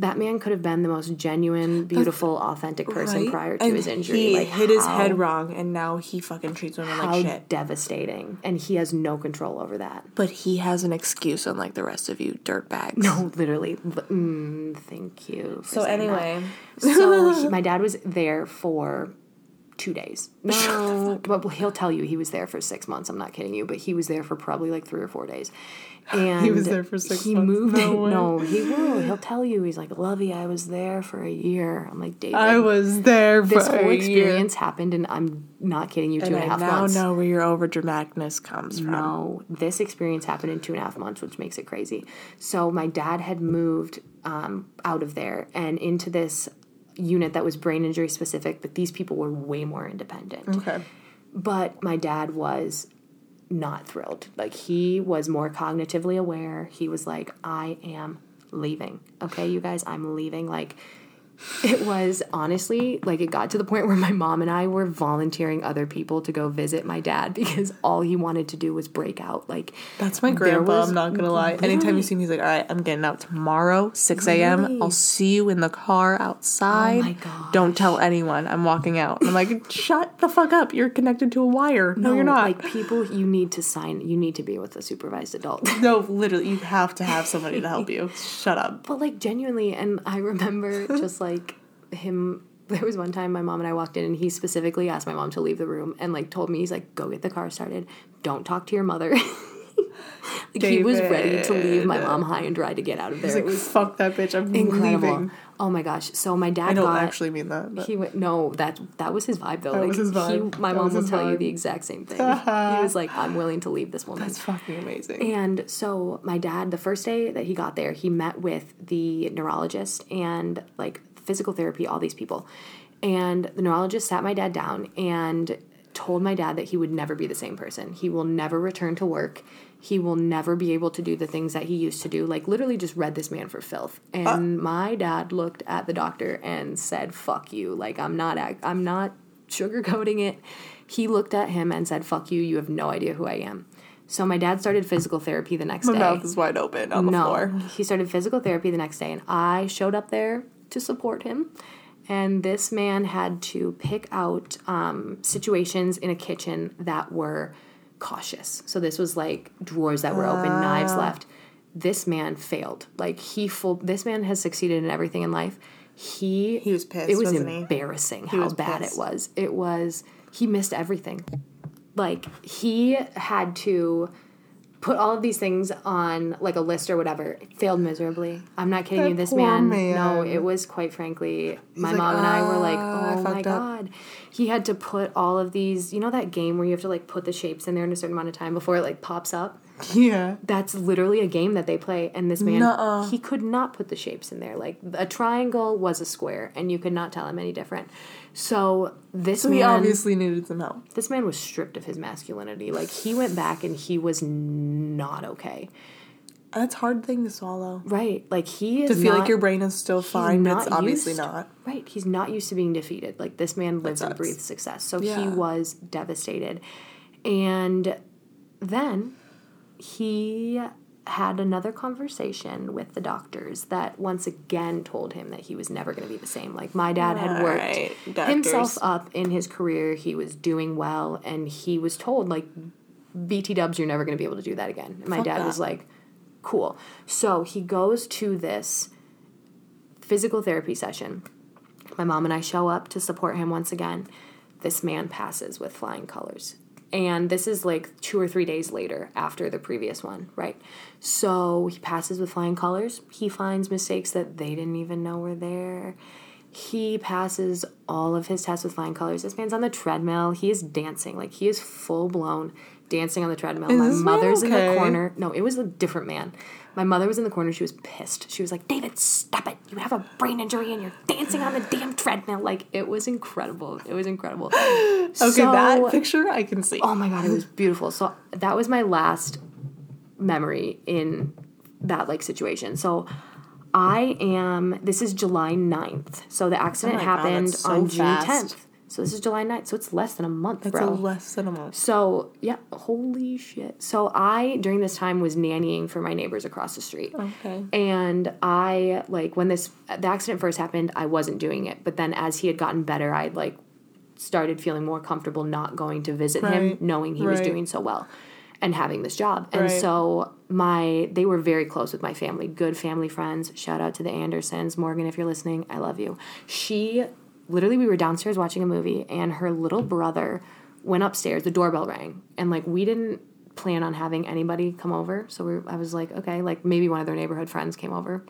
that man could have been the most genuine, beautiful, authentic person Right? prior to And his injury. He like hit his head wrong, and now he fucking treats women How like shit. devastating, and he has no control over that. But he has an excuse, unlike the rest of you dirtbags. No, literally. Mm, thank you. So saying that. anyway, so <laughs> he, my dad was there for two days. <laughs> No, but he'll tell you he was there for six months. I'm not kidding you, but he was there for probably like three or four days. And he was there for six he months? moved. No. No, he will. He'll tell you. He's like, Lovey, I was there for a year. I'm like, David. I was there for this whole year. experience happened, and I'm not kidding you. Two And and a I half now know where your over dramaticness comes from. No, this experience happened in two and a half months, which makes it crazy. So my dad had moved um, out of there and into this unit that was brain injury specific, but these people were way more independent. Okay. But my dad was not thrilled. Like he was more cognitively aware. He was like, I am leaving. Okay, you guys, I'm leaving. Like it was honestly like it got to the point where my mom and I were volunteering other people to go visit my dad because all he wanted to do was break out. Like That's my grandpa. I'm not gonna lie. Anytime you see me, he's like, "All right, I'm getting out tomorrow, 6 a.m. Really? I'll see you in the car outside. Oh. Don't tell anyone. I'm walking out." I'm like, <laughs> "Shut the fuck up! You're connected to a wire. No, you're not. Like people, you need to sign. You need to be with a supervised adult. <laughs> no, literally, you have to have somebody to help you. <laughs> Shut up." But like genuinely, and I remember just like him. <laughs> There was one time my mom and I walked in, and he specifically asked my mom to leave the room and like told me he's like, "Go get the car started. Don't talk to your mother." <laughs> like he was ready to leave my mom high and dry to get out of there. He's it like, was "Fuck that bitch! I'm incredible. leaving." Oh my gosh! So my dad I don't got. actually mean that. But. He went no that that was his vibe though. like was his vibe. He, my That mom will tell you the exact same thing. he was like, "I'm willing to leave this woman." That's fucking amazing. And so my dad, the first day that he got there, he met with the neurologist and like physical therapy, all these people. And the neurologist sat my dad down and told my dad that he would never be the same person. He will never return to work. He will never be able to do the things that he used to do. Like literally just read this man for filth. And my dad looked at the doctor and said, "Fuck you. Like I'm not I'm not sugarcoating it." He looked at him and said, "Fuck you. You have no idea who I am." So my dad started physical therapy the next My day. mouth is wide open on the no, floor. he started physical therapy the next day, and I showed up there to support him. And this man had to pick out um, situations in a kitchen that were cautious. So this was like drawers that were open, knives left. This man failed. Like he full. This man has succeeded in everything in life. He He was pissed, It was wasn't he? embarrassing how was bad pissed. it was. It was. He missed everything. Like he had to put all of these things on like a list or whatever. It failed miserably. I'm not kidding That you. This poor man, no, it was quite frankly. my like, mom and I were like, "Ah, oh my up." god. He had to put all of these. You know that game where you have to like put the shapes in there in a certain amount of time before it like pops up. Yeah. That's literally a game that they play, and this man Nuh-uh. he could not put the shapes in there. Like a triangle was a square, and you could not tell him any different. So this So man he obviously needed some help. this man was stripped of his masculinity. Like he went back and he was not okay. That's a hard thing to swallow. Right. Like he is To feel not- like your brain is still fine, but it's obviously used- not. Right. He's not used to being defeated. Like this man lives and breathes success. So he was devastated. And then he had another conversation with the doctors that once again told him that he was never going to be the same. Like my dad had worked Right, himself up in his career. He was doing well and he was told like BT dubs you're never going to be able to do that again. And my Fuck dad that. was like cool. So he goes to this physical therapy session. My mom and I show up to support him once again. This man passes with flying colors. And this is like two or three days later after the previous one, right? So he passes with flying colors. He finds mistakes that they didn't even know were there. He passes all of his tests with flying colors. This man's on the treadmill. He is dancing. Like he is full blown dancing on the treadmill. Is My mother's in the corner. No, it was a different man. My mother was in the corner. She was pissed. She was like, David, stop it. You have a brain injury and you're dancing on the damn treadmill. Like, it was incredible. It was incredible. <gasps> Okay, So- that picture I can see. Oh my God, it was beautiful. So that was my last memory in that like situation. So I am, this is July 9th. So the accident Oh my God, happened so on June 10th. So this is July 9th. So it's less than a month, It's bro. a less than a month. So yeah, holy shit. So I during this time was nannying for my neighbors across the street. Okay. And I like when this the accident first happened, I wasn't doing it. But then as he had gotten better, I'd like started feeling more comfortable not going to visit him, knowing he was doing so well and having this job. And Right. so my they were very close with my family, good family friends. Shout out to the Andersons. Morgan, if you're listening, I love you. She literally we were downstairs watching a movie and her little brother went upstairs, the doorbell rang, and like we didn't plan on having anybody come over. So we I was like, okay, like maybe one of their neighborhood friends came over.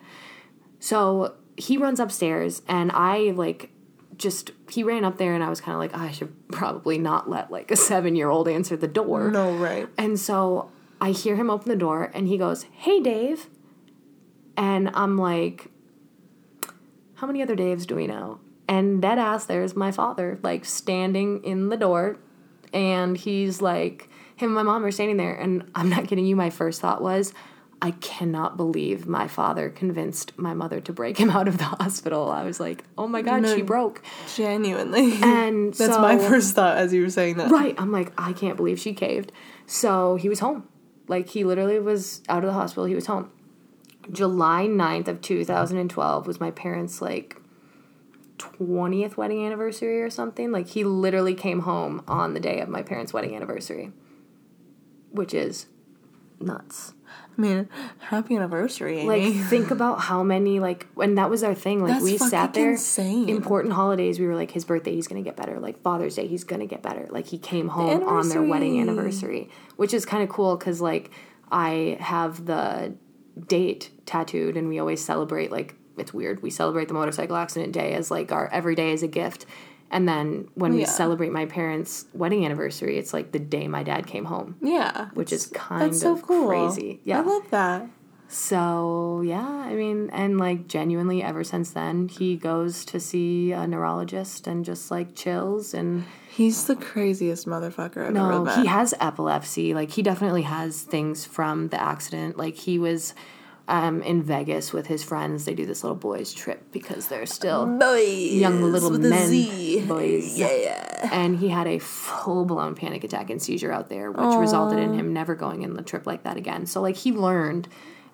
So he runs upstairs and I like just he ran up there and I was kind of like, "Oh, I should probably not let like a 7-year-old answer the door. No, right. And so I hear him open the door and he goes, Hey, Dave. And I'm like, How many other Daves do we know? And dead ass, there's my father, like standing in the door. And he's like, Him and my mom are standing there. And I'm not kidding you, my first thought was, I cannot believe my father convinced my mother to break him out of the hospital. I was like, Oh my God, No. she broke. Genuinely. And <laughs> That's my first thought as you were saying that. Right. I'm like, I can't believe she caved. So he was home. Like he literally was out of the hospital. He was home. July 9th of 2012 was my parents' like 20th wedding anniversary or something. Like he literally came home on the day of my parents' wedding anniversary. Which is nuts. I mean, happy anniversary, Like think <laughs> about how many like and that was our thing. Like That's we sat there insane. important holidays, we were like his birthday he's going to get better. Like Father's Day he's going to get better. Like he came home on their wedding anniversary. which is kind of cool cuz like I have the date tattooed and we always celebrate like it's weird. We celebrate the motorcycle accident day as like our every day is a gift. And then when we celebrate my parents' wedding anniversary, it's like the day my dad came home, yeah. which is kind so of cool. crazy. Yeah. I love that. So yeah, I mean, and like genuinely, ever since then, he goes to see a neurologist and just like chills. And He's the craziest motherfucker I've ever no, met. he has epilepsy. Like he definitely has things from the accident. Like he was um, in Vegas with his friends. They do this little boys trip because they're still boys. young little men, boys. Yeah. and he had a full blown panic attack and seizure out there, which resulted in him never going in the trip like that again. So like he learned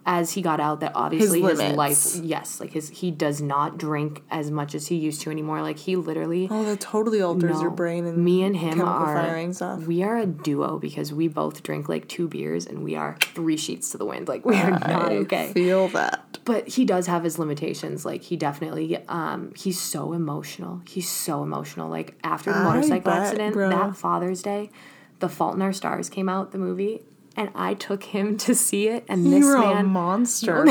as he got out that obviously his, limits. life yes, like his he does not drink as much as he used to anymore. Like he literally Oh, that totally alters your brain and me and him are we are a duo because we both drink like two beers and we are three sheets to the wind. Like we are not I okay feel that. but he does have his limitations like he definitely um he's so emotional he's so emotional like after the I motorcycle bet, accident bro. that father's day the fault in our stars came out the movie and i took him to see it and this You're a man <laughs> monster.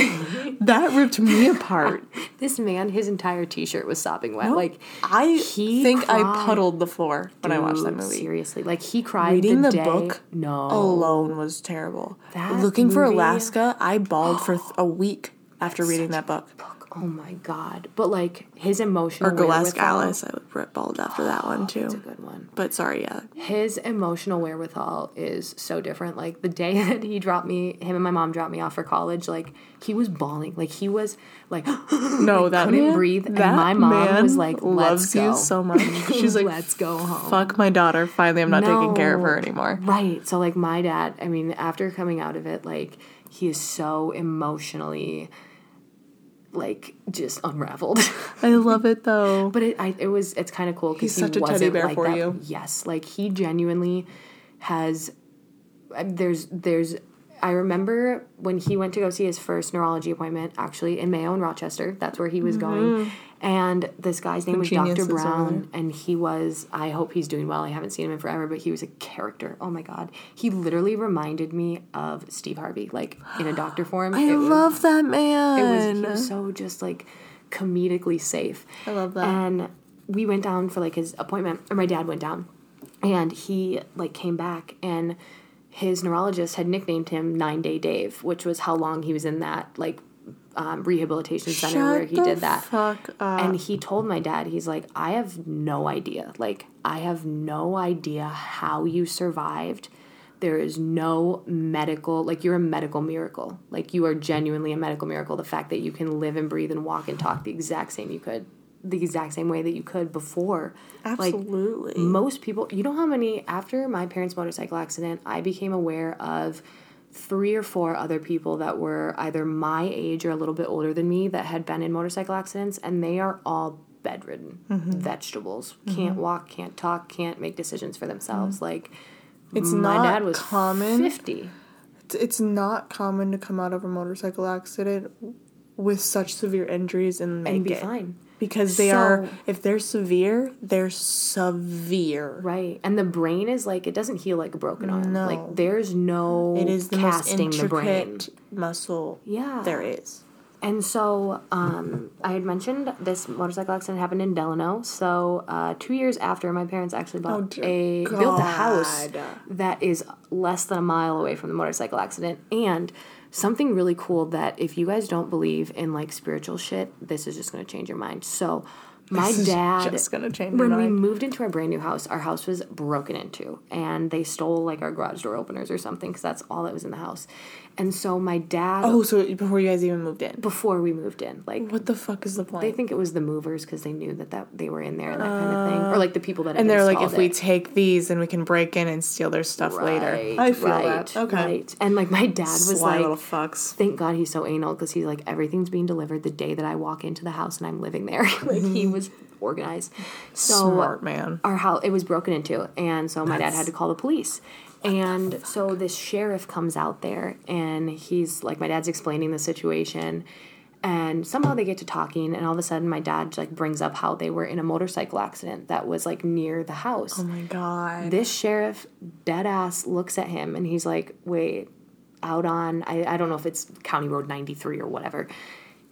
that ripped me apart. <laughs> this man his entire t-shirt was sopping wet like I think I puddled the floor when I watched that movie. seriously like he cried Reading the, the day book no Alone was terrible. That Looking for Alaska, I bawled for th- <gasps> a week after reading that book. Oh my god but like his emotional Or wherewithal- Alice, I would bawled after that one oh, too. That's a good one But sorry, yeah. his emotional wherewithal is so different. Like the day <laughs> that he dropped me, him and my mom dropped me off for college, like he was bawling. Like he was like <gasps> No, that couldn't man, breathe, and that my mom was like, "Let's loves go." you so much. <laughs> She's like, let's go home. fuck my daughter. Finally, I'm not taking care of her anymore. Right. So like my dad, I mean, after coming out of it, like he is so emotionally like just unraveled. <laughs> I love it though. But it, I, it was, it's kind of cool because He's he such a teddy bear like for that. you. Yes, like he genuinely has. There's, there's. I remember when he went to go see his first neurology appointment, actually in Mayo in Rochester. That's where he was going, and this guy's name was Mm-hmm. Dr. Brown, and he was. I hope he's doing well. I haven't seen him in forever, but he was a character. Oh my god, he literally reminded me of Steve Harvey, like in a doctor <gasps> form. I was- love that it was, man. he was so just like comedically safe. I love that. And we went down for like his appointment, or my dad went down, and he like came back, and his neurologist had nicknamed him Nine Day Dave, which was how long he was in that like um, rehabilitation center Shut where he did that. Fuck up. And he told my dad, he's like, I have no idea. Like, I have no idea how you survived. There is no medical, like, you're a medical miracle. Like, you are genuinely a medical miracle. The fact that you can live and breathe and walk and talk the exact same you could the exact same way that you could before. Absolutely. Like most people, you know how many after my parents' motorcycle accident, I became aware of three or four other people that were either my age or a little bit older than me that had been in motorcycle accidents and they are all bedridden mm-hmm. vegetables mm-hmm. can't walk can't talk can't make decisions for themselves mm-hmm. like It's my not dad was common. 50 It's- it's not common to come out of a motorcycle accident with such severe injuries and make and be it. fine Because they are, if they're severe, they're severe. Right. And the brain is like it doesn't heal like a broken arm. No. Like there's no It is the most casting the brain. intricate muscle Yeah. there is. And so um, I had mentioned this motorcycle accident happened in Delano. So uh, two years after, my parents actually bought Oh, a built a house that is less than a mile away from the motorcycle accident. And something really cool that if you guys don't believe in like spiritual shit, this is just going to change your mind. So my This dad just gonna change when we moved into our brand new house our house was broken into and they stole like our garage door openers or something because that's all that was in the house and so my dad Oh, so before you guys even moved in. before we moved in like What the fuck is the point? they think it was the movers because they knew that, that they were in there and that kind of thing or like the people that and they're like, if we take these, then we can break in and steal their stuff later. I feel right, that. Okay. right. and like my dad was Sly like little fucks. thank God he's so anal because he's like everything's being delivered the day that I walk into the house and I'm living there. <laughs> like he mm-hmm. was organized. So Smart man. our house it was broken into, and so my dad had to call the police. And so this sheriff comes out there, and he's like, my dad's explaining the situation. And somehow they get to talking, and all of a sudden, my dad like brings up how they were in a motorcycle accident that was like near the house Oh my god. this sheriff dead ass looks at him and he's like wait out on I, I don't know if it's county road 93 or whatever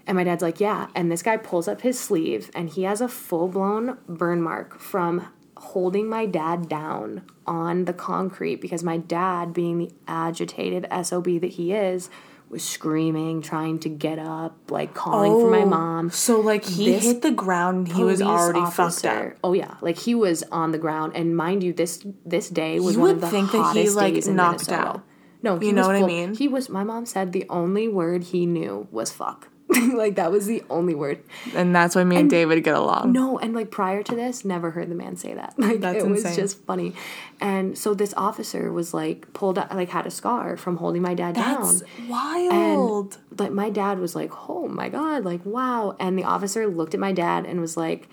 and my dad's like yeah and this guy pulls up his sleeve and he has a full-blown burn mark from holding my dad down on the concrete because my dad being the agitated sob that he is was screaming trying to get up like calling for my oh, mom So like he hit the ground. He was already fucked up. Oh yeah, like he was on the ground, and mind you, this this day was You one of the think that he, hottest like, days in knocked Minnesota. out. No, You know what I mean? He was. My mom said the only word he knew was fuck. <laughs> like that was the only word. And that's why me and, David get along. No, and like prior to this, never heard the man say that. <laughs> Like That's it was just funny. And so this officer was like pulled out, like had a scar from holding my dad That's down. wild. Like my dad was like, "Oh my god, like wow." And the officer looked at my dad and was like,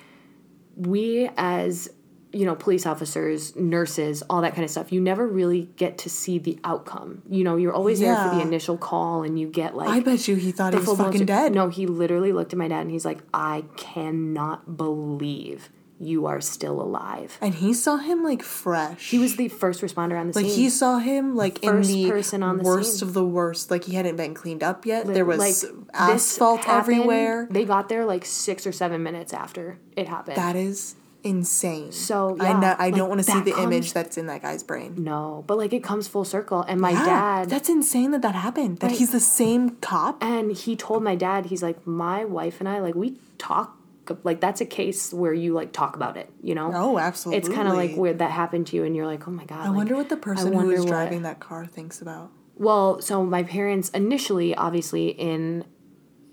"We as you know, police officers, nurses, all that kind of stuff, you never really get to see the outcome. You know, you're always there for the initial call and you get like I bet you he thought he was fucking dead. No, he literally looked at my dad and he's like, "I cannot believe you are still alive." And he saw him like fresh. He was the first responder on the like scene. Like he saw him like First in the person on the worst scene. of the worst. Like he hadn't been cleaned up yet. there was this asphalt happened- everywhere. They got there like six or seven minutes after it happened. That is insane. So, I know, I like, don't want to see the comes- image that's in that guy's brain. no, but like it comes full circle. And my Yeah, dad, that's insane that that happened. That Right. he's the same cop. and he told my dad, he's like, my wife and I, like, we talk. Like that's a case where you like talk about it, you know. Oh, absolutely. It's kind of like where that happened to you, and you're like, oh my god. I wonder what the person who was driving that car thinks about. Well, so my parents initially, obviously, in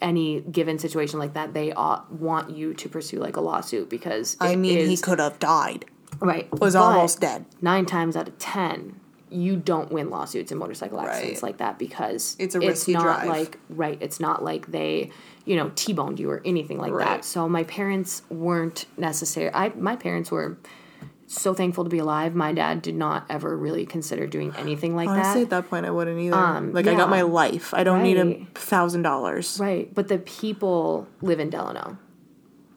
any given situation like that, they uh, want you to pursue like a lawsuit because I mean, he could have died. right Was but almost dead. Nine times out of ten, you don't win lawsuits in motorcycle accidents Right. like that because It's a risky not drive. like right. It's not like they you know t-boned you or anything like Right. that. So my parents weren't necessary. I my parents were. So thankful to be alive. My dad did not ever really consider doing anything like that. Honestly, that. at that point, I wouldn't either. Um, like, I got my life. I don't need a thousand dollars. Right, but the people live in Delano.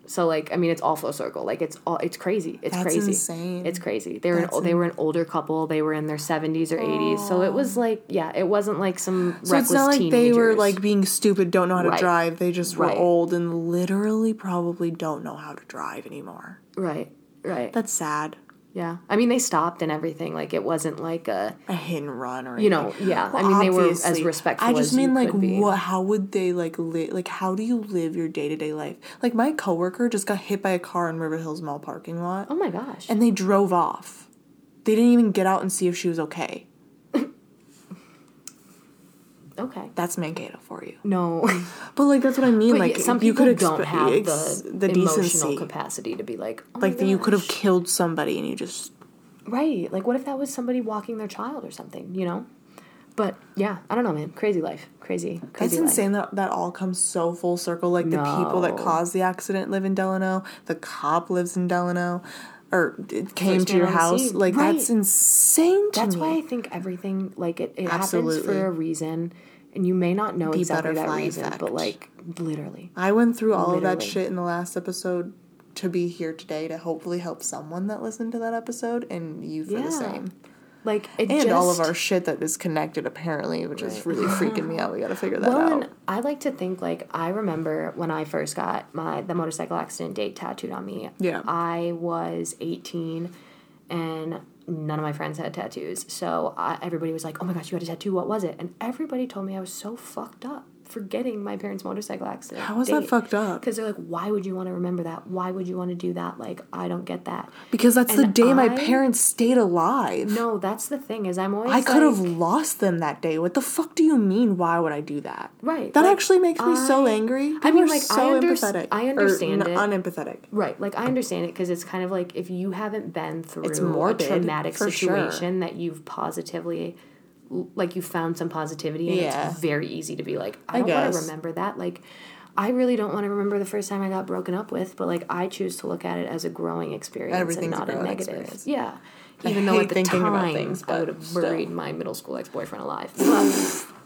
So like I mean it's all full circle. Like it's all it's crazy. It's That's crazy. insane. It's crazy. They were That's an, they were an older couple. They were in their 70s or 80s. So it was like yeah, it wasn't like some So reckless it's not like teenagers. they were like being stupid, don't know how to Right. drive. They just were Right. old and literally probably don't know how to drive anymore. right. Right. That's sad. yeah. I mean they stopped and everything. Like it wasn't like a A hit and run or you know, anything. yeah. I mean they were as respectful I just mean like what? How would they like live? Like how do you live your day to day life? Like my coworker just got hit by a car in River Hills Mall parking lot, Oh my gosh. and they drove off. They didn't even get out and see if she was okay. Okay. That's Mankato for you. No. <laughs> But like that's what I mean. But like some you people could don't expe- have ex- the, the emotional decency. capacity to be like, oh Like that you could have killed somebody and you just Right. Like, what if that was somebody walking their child or something, you know? But yeah, I don't know, man. Crazy life. Crazy, That's crazy life. insane that that all comes so full circle. Like the people that caused the accident live in Delano. The cop lives in Delano, or it came First to your man on the house. scene. Like Right. that's insane to That's me. why I think everything, like, it, it happens for a reason. And you may not know The exactly that reason, but like, literally. I went through all of that shit in the last episode to be here today to hopefully help someone that listened to that episode and you for Yeah. the same. Like, it And just, all of our shit that is connected apparently, which is really freaking me out. We gotta figure that Well, out. and I like to think like I remember when I first got my the motorcycle accident date tattooed on me. Yeah. I was eighteen, and none of my friends had tattoos. So I, everybody was like, "Oh my gosh, you had a tattoo? What was it?" And everybody told me I was so fucked up for getting my parents' motorcycle accident. How is that fucked up? Because they're like, "Why would you want to remember that? Why would you want to do that?" Like, I don't get that. Because that's the and day my parents stayed alive. No, that's the thing. Is I'm always I could have lost them that day. What the fuck do you mean? Why would I do that? Right, That like, actually makes me so I- angry. I People mean, are like, I so empathetic. I understand n- it. Unempathetic. Right, like I understand it because it's kind of like if you haven't been through It's a traumatic for sure. situation that you've positively, like you found some positivity, and Yeah. it's very easy to be like, I I don't want to remember that. Like, I really don't want to remember the first time I got broken up with, but like I choose to look at it as a growing experience and not a, growing negative. experience. Yeah. I Even though at the time about things, I would have still. buried my middle school ex boyfriend alive,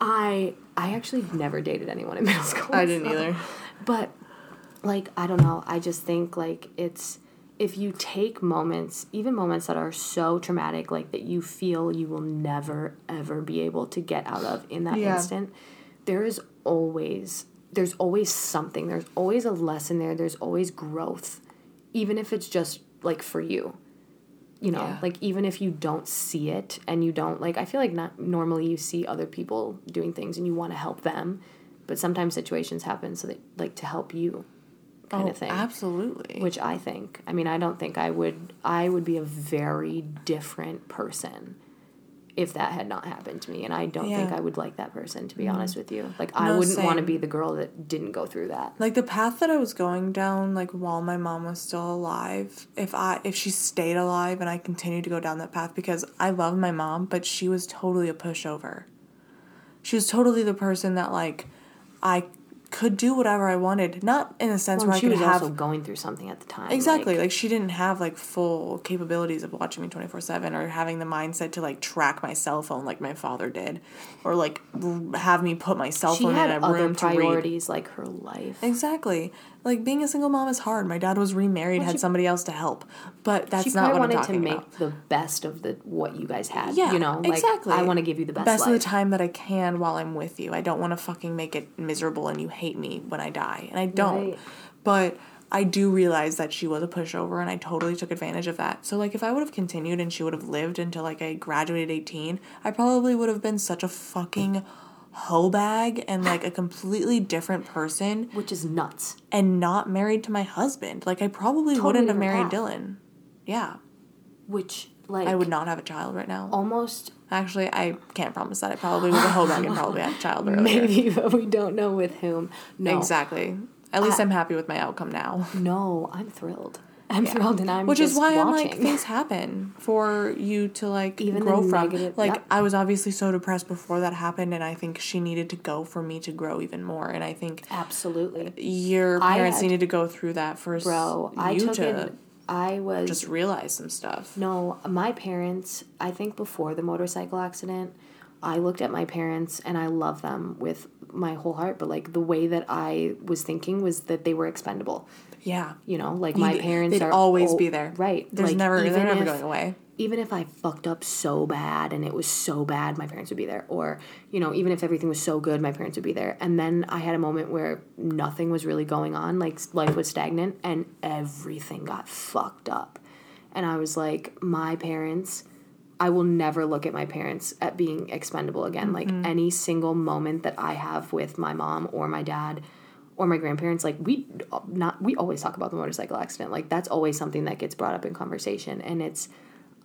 I I actually never dated anyone in middle <laughs> school. I didn't so- either. <laughs> but like I don't know, I just think like it's if you take moments, even moments that are so traumatic like that you feel you will never ever be able to get out of in that Yeah. instant, there is always there's always something. There's always a lesson there. There's always growth. Even if it's just like for you. You know, Yeah. like even if you don't see it and you don't like I feel like not normally you see other people doing things and you want to help them, but sometimes situations happen so that like to help you kind Oh, of thing. Absolutely. Which I think. I mean, I don't think I would I would be a very different person if that had not happened to me and I don't think Yeah. Mm-hmm. I would like that person to be honest with you. Like I wouldn't want to be the girl that didn't go through that. like the path that I was going down, like while my mom was still alive, if I if she stayed alive and I continued to go down that path because I love my mom, but she was totally a pushover. She was totally the person that like I could do whatever I wanted, not in a sense Well, where I could was have also going through something at the time. Exactly. like- Like, she didn't have like full capabilities of watching me 24/7 or having the mindset to like track my cell phone like my father did or like r- have me put my cell phone in a room to read. priorities like her life. Exactly. Like being a single mom is hard. My dad was remarried, had she- somebody else to help. But that's she not what I'm wanted to talking make about. the best of the what you guys had. Yeah, you know, like exactly. I want to give you the best, best life. of the time that I can while I'm with you. I don't want to fucking make it miserable and you hate me when I die. And I don't. Right. But I do realize that she was a pushover and I totally took advantage of that. So like if I would have continued and she would have lived until like I graduated 18, I probably would have been such a fucking hoe bag and <gasps> like a completely different person which is nuts. and not married to my husband. Like I probably Totally wouldn't have married path. Dylan. Yeah. Which like I would not have a child right now. almost Actually, I can't promise that. I probably was a hoe bag and probably had a child earlier. <laughs> maybe, but we don't know with whom. No, Exactly. At least I'm happy with my outcome now. No, I'm thrilled. I'm thrilled, and I'm Which is why I'm like things happen for you to like Even grow from. negative- like yep. I was obviously so depressed before that happened, and I think she needed to go for me to grow even more. And I think Absolutely, your parents had- needed to go through that for s- bro. I took to it. I was just realize some stuff. No, my parents, I think before the motorcycle accident, I looked at my parents and I love them with my whole heart, but like the way that I was thinking was that they were expendable. Yeah. You know, like my You'd- parents are always al- be there. Right. There's like, never they're never if- going away. even if I fucked up so bad and it was so bad, my parents would be there. Or, you know, even if everything was so good, my parents would be there. And then I had a moment where nothing was really going on, like life was stagnant and everything got fucked up. And I was like, my parents, I will never look at my parents at being expendable again. Like mm-hmm. any single moment that I have with my mom or my dad or my grandparents, like we not we always talk about the motorcycle accident. Like that's always something that gets brought up in conversation. And it's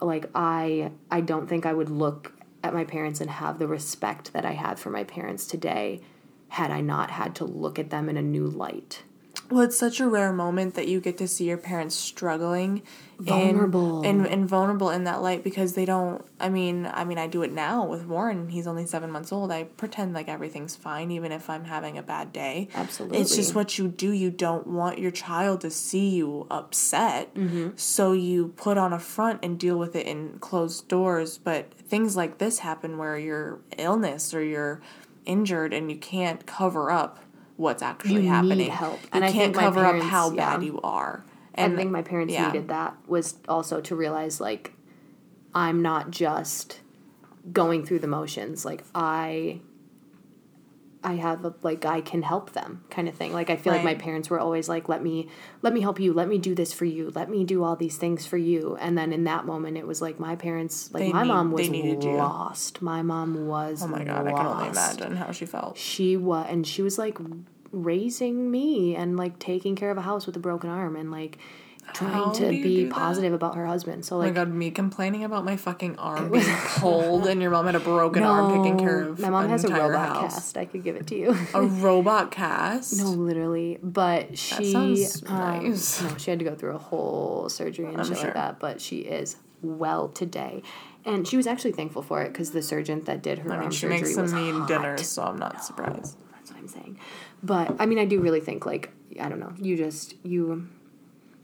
like I I don't think I would look at my parents and have the respect that I had for my parents today had I not had to look at them in a new light. Well, it's such a rare moment that you get to see your parents struggling, Vulnerable. and, and and vulnerable in that light because they don't. I mean, I mean, I do it now with Warren. He's only seven months old. I pretend like everything's fine, even if I'm having a bad day. Absolutely. it's just what you do. You don't want your child to see you upset, mm-hmm. so you put on a front and deal with it in closed doors. But things like this happen where you're illness or you're injured and you can't cover up what's actually You need happening. help. You And I can't cover up how yeah. bad you are. And I think my parents yeah. needed that was also to realize like I'm not just going through the motions. Like I I have a, like I can help them kind of thing. Like I feel like my parents were always like let me let me help you, let me do this for you, let me do all these things for you. And then in that moment it was like my parents like They my need- mom was needed you. lost. My mom was Oh my god, I can only lost imagine how she felt. she was and she was like raising me and like taking care of a house with a broken arm and like trying to be positive about her husband so Oh my like god, me complaining about my fucking arm being pulled <laughs> and your mom had a broken arm taking care of my mom has a robot house. cast i could give it to you A <laughs> robot cast? no literally but she sounds um, nice. no she had to go through a whole surgery and shit sure. like that but she is well today and she was actually thankful for it because the surgeon that did her I mean, arm she surgery makes some was mean hot. dinners, so I'm not surprised. That's what I'm saying. But I mean, I do really think like I don't know. You just you.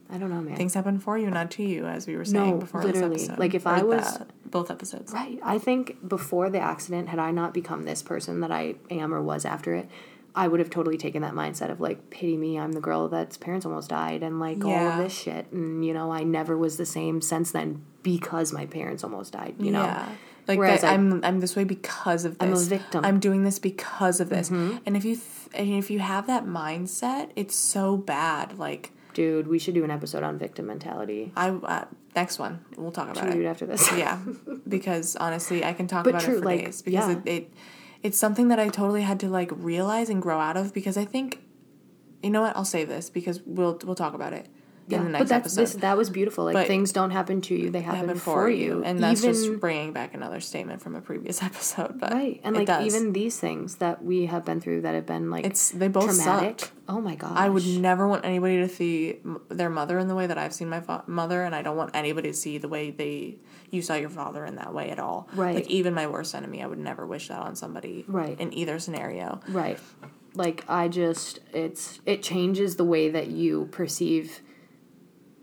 I don't know, man. Things happen for you, not to you, as we were saying No, before literally. this episode. Like, if Or I was- that- both episodes. Right. I think before the accident, had I not become this person that I am or was after it, I would have totally taken that mindset of like, pity me, I'm the girl that's parents almost died, and like all of this shit. And you know, I never was the same since then because my parents almost died. You know. Yeah. Like Whereas that, I- I'm I'm this way because of this. I'm a victim. Mm-hmm. I'm doing this because of this. And if you th- and if you have that mindset, it's so bad. Like Dude, we should do an episode on victim mentality. I uh, next one we'll talk about Should we do it. it after this? yeah, because honestly, I can talk But about true, it for like, days because yeah. it, it it's something that I totally had to like realize and grow out of because I think you know what I'll save this because we'll we'll talk about it in the next but that's episode. this that was beautiful. Like But- things don't happen to you; they happen, happen for, you. and that's even, just bringing back another statement from a previous <laughs> episode. But right, and like does. even these things that we have been through that have been like it's they both traumatic. sucked. Oh my god! I would never want anybody to see their mother in the way that I've seen my fa- mother, and I don't want anybody to see the way they you saw your father in that way at all. Right. Like even my worst enemy, I would never wish that on somebody. Right. In either scenario. right. Like I just it's it changes the way that you perceive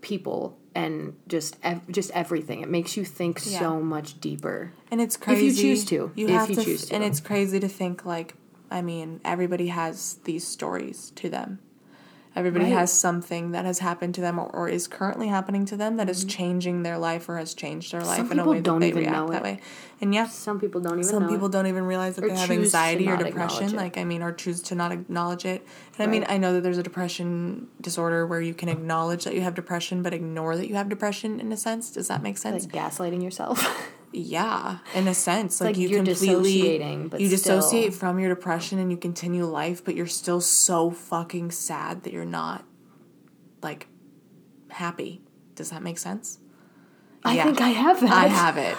people and just ev- just everything. It makes you think Yeah. so much deeper. And it's crazy if you choose to. You If have you to, choose to. And it's crazy to think like, I mean, everybody has these stories to them. Everybody Right. has something that has happened to them or, or is currently happening to them that is changing their life or has changed their life in a Mm-hmm. way that they even react know that way. And yeah, Some people don't even some people it. don't even realize that Or they have anxiety or depression like i mean or choose to not acknowledge it and i mean i know that there's a depression disorder where you can acknowledge that you have depression but ignore that you have depression in a sense does that make sense like gaslighting yourself. <laughs> yeah in a sense like, like you you're completely dissociating, but you still- dissociate from your depression and you continue life but you're still so fucking sad that you're not like happy. Does that make sense I Yeah. think I have that. I have it.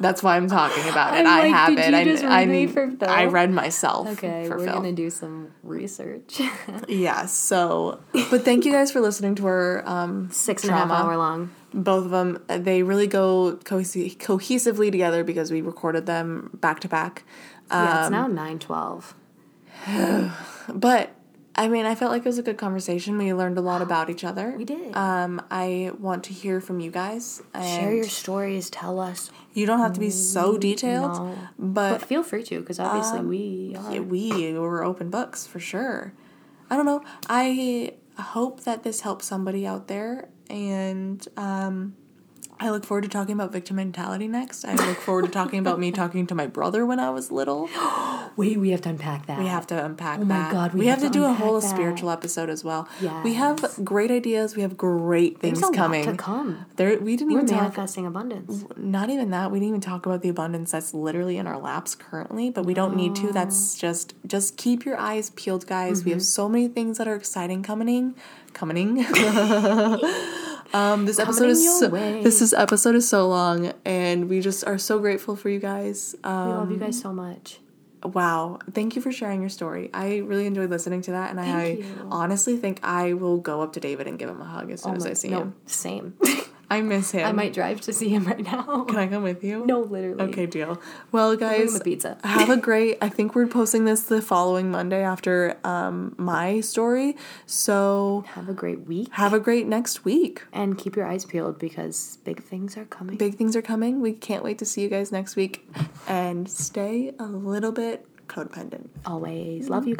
That's why I'm talking about <laughs> it. I'm I have it. I, just I, read me for Phil? I read myself. Okay, we're Phil. gonna do some research. <laughs> Yeah. So, but thank you guys for listening to our um, Six and a half hour long. Both of them, they really go cohesi- cohesively together because we recorded them back to back. yeah, it's Um, now nine twelve. <sighs> But I mean, I felt like it was a good conversation. We learned a lot <gasps> about each other. We did. Um, I want to hear from you guys. And Share your stories. Tell us. You don't have to be so detailed, No. but But feel free to, because obviously we are. Yeah, we were open books for sure. I don't know. I hope that this helps somebody out there, and um, I look forward to talking about victim mentality next. I look forward to talking about me <laughs> talking to my brother when I was little. <gasps> Wait, we have to unpack that. We have to unpack Oh my that. God, we, we have, have to do a whole that. spiritual episode as well. We have great ideas. We have great things There's a coming. lot to come. There, we didn't We're even talk manifesting abundance. not even that we didn't even talk about the abundance that's literally in our laps currently but we don't need to that's just just keep your eyes peeled guys we have Mm-hmm. so many things that are exciting coming coming <laughs> <laughs> Um, this episode is so, way. this is episode is so long, and we just are so grateful for you guys. Um, We love you guys so much. Wow. Thank you for sharing your story. I really enjoyed listening to that. And I you. honestly think I will go up to David and give him a hug as soon Oh as my- I see no, him. same. <laughs> I miss him. I might drive to see him <laughs> right now. Can I come with you? No, literally. Okay, deal. Well, guys, pizza. <laughs> have a great. I think we're posting this the following Monday after um, my story. So Have a great week have a great next week. and keep your eyes peeled because big things are coming. Big things are coming. We can't wait to see you guys next week. And stay a little bit codependent. Always love you.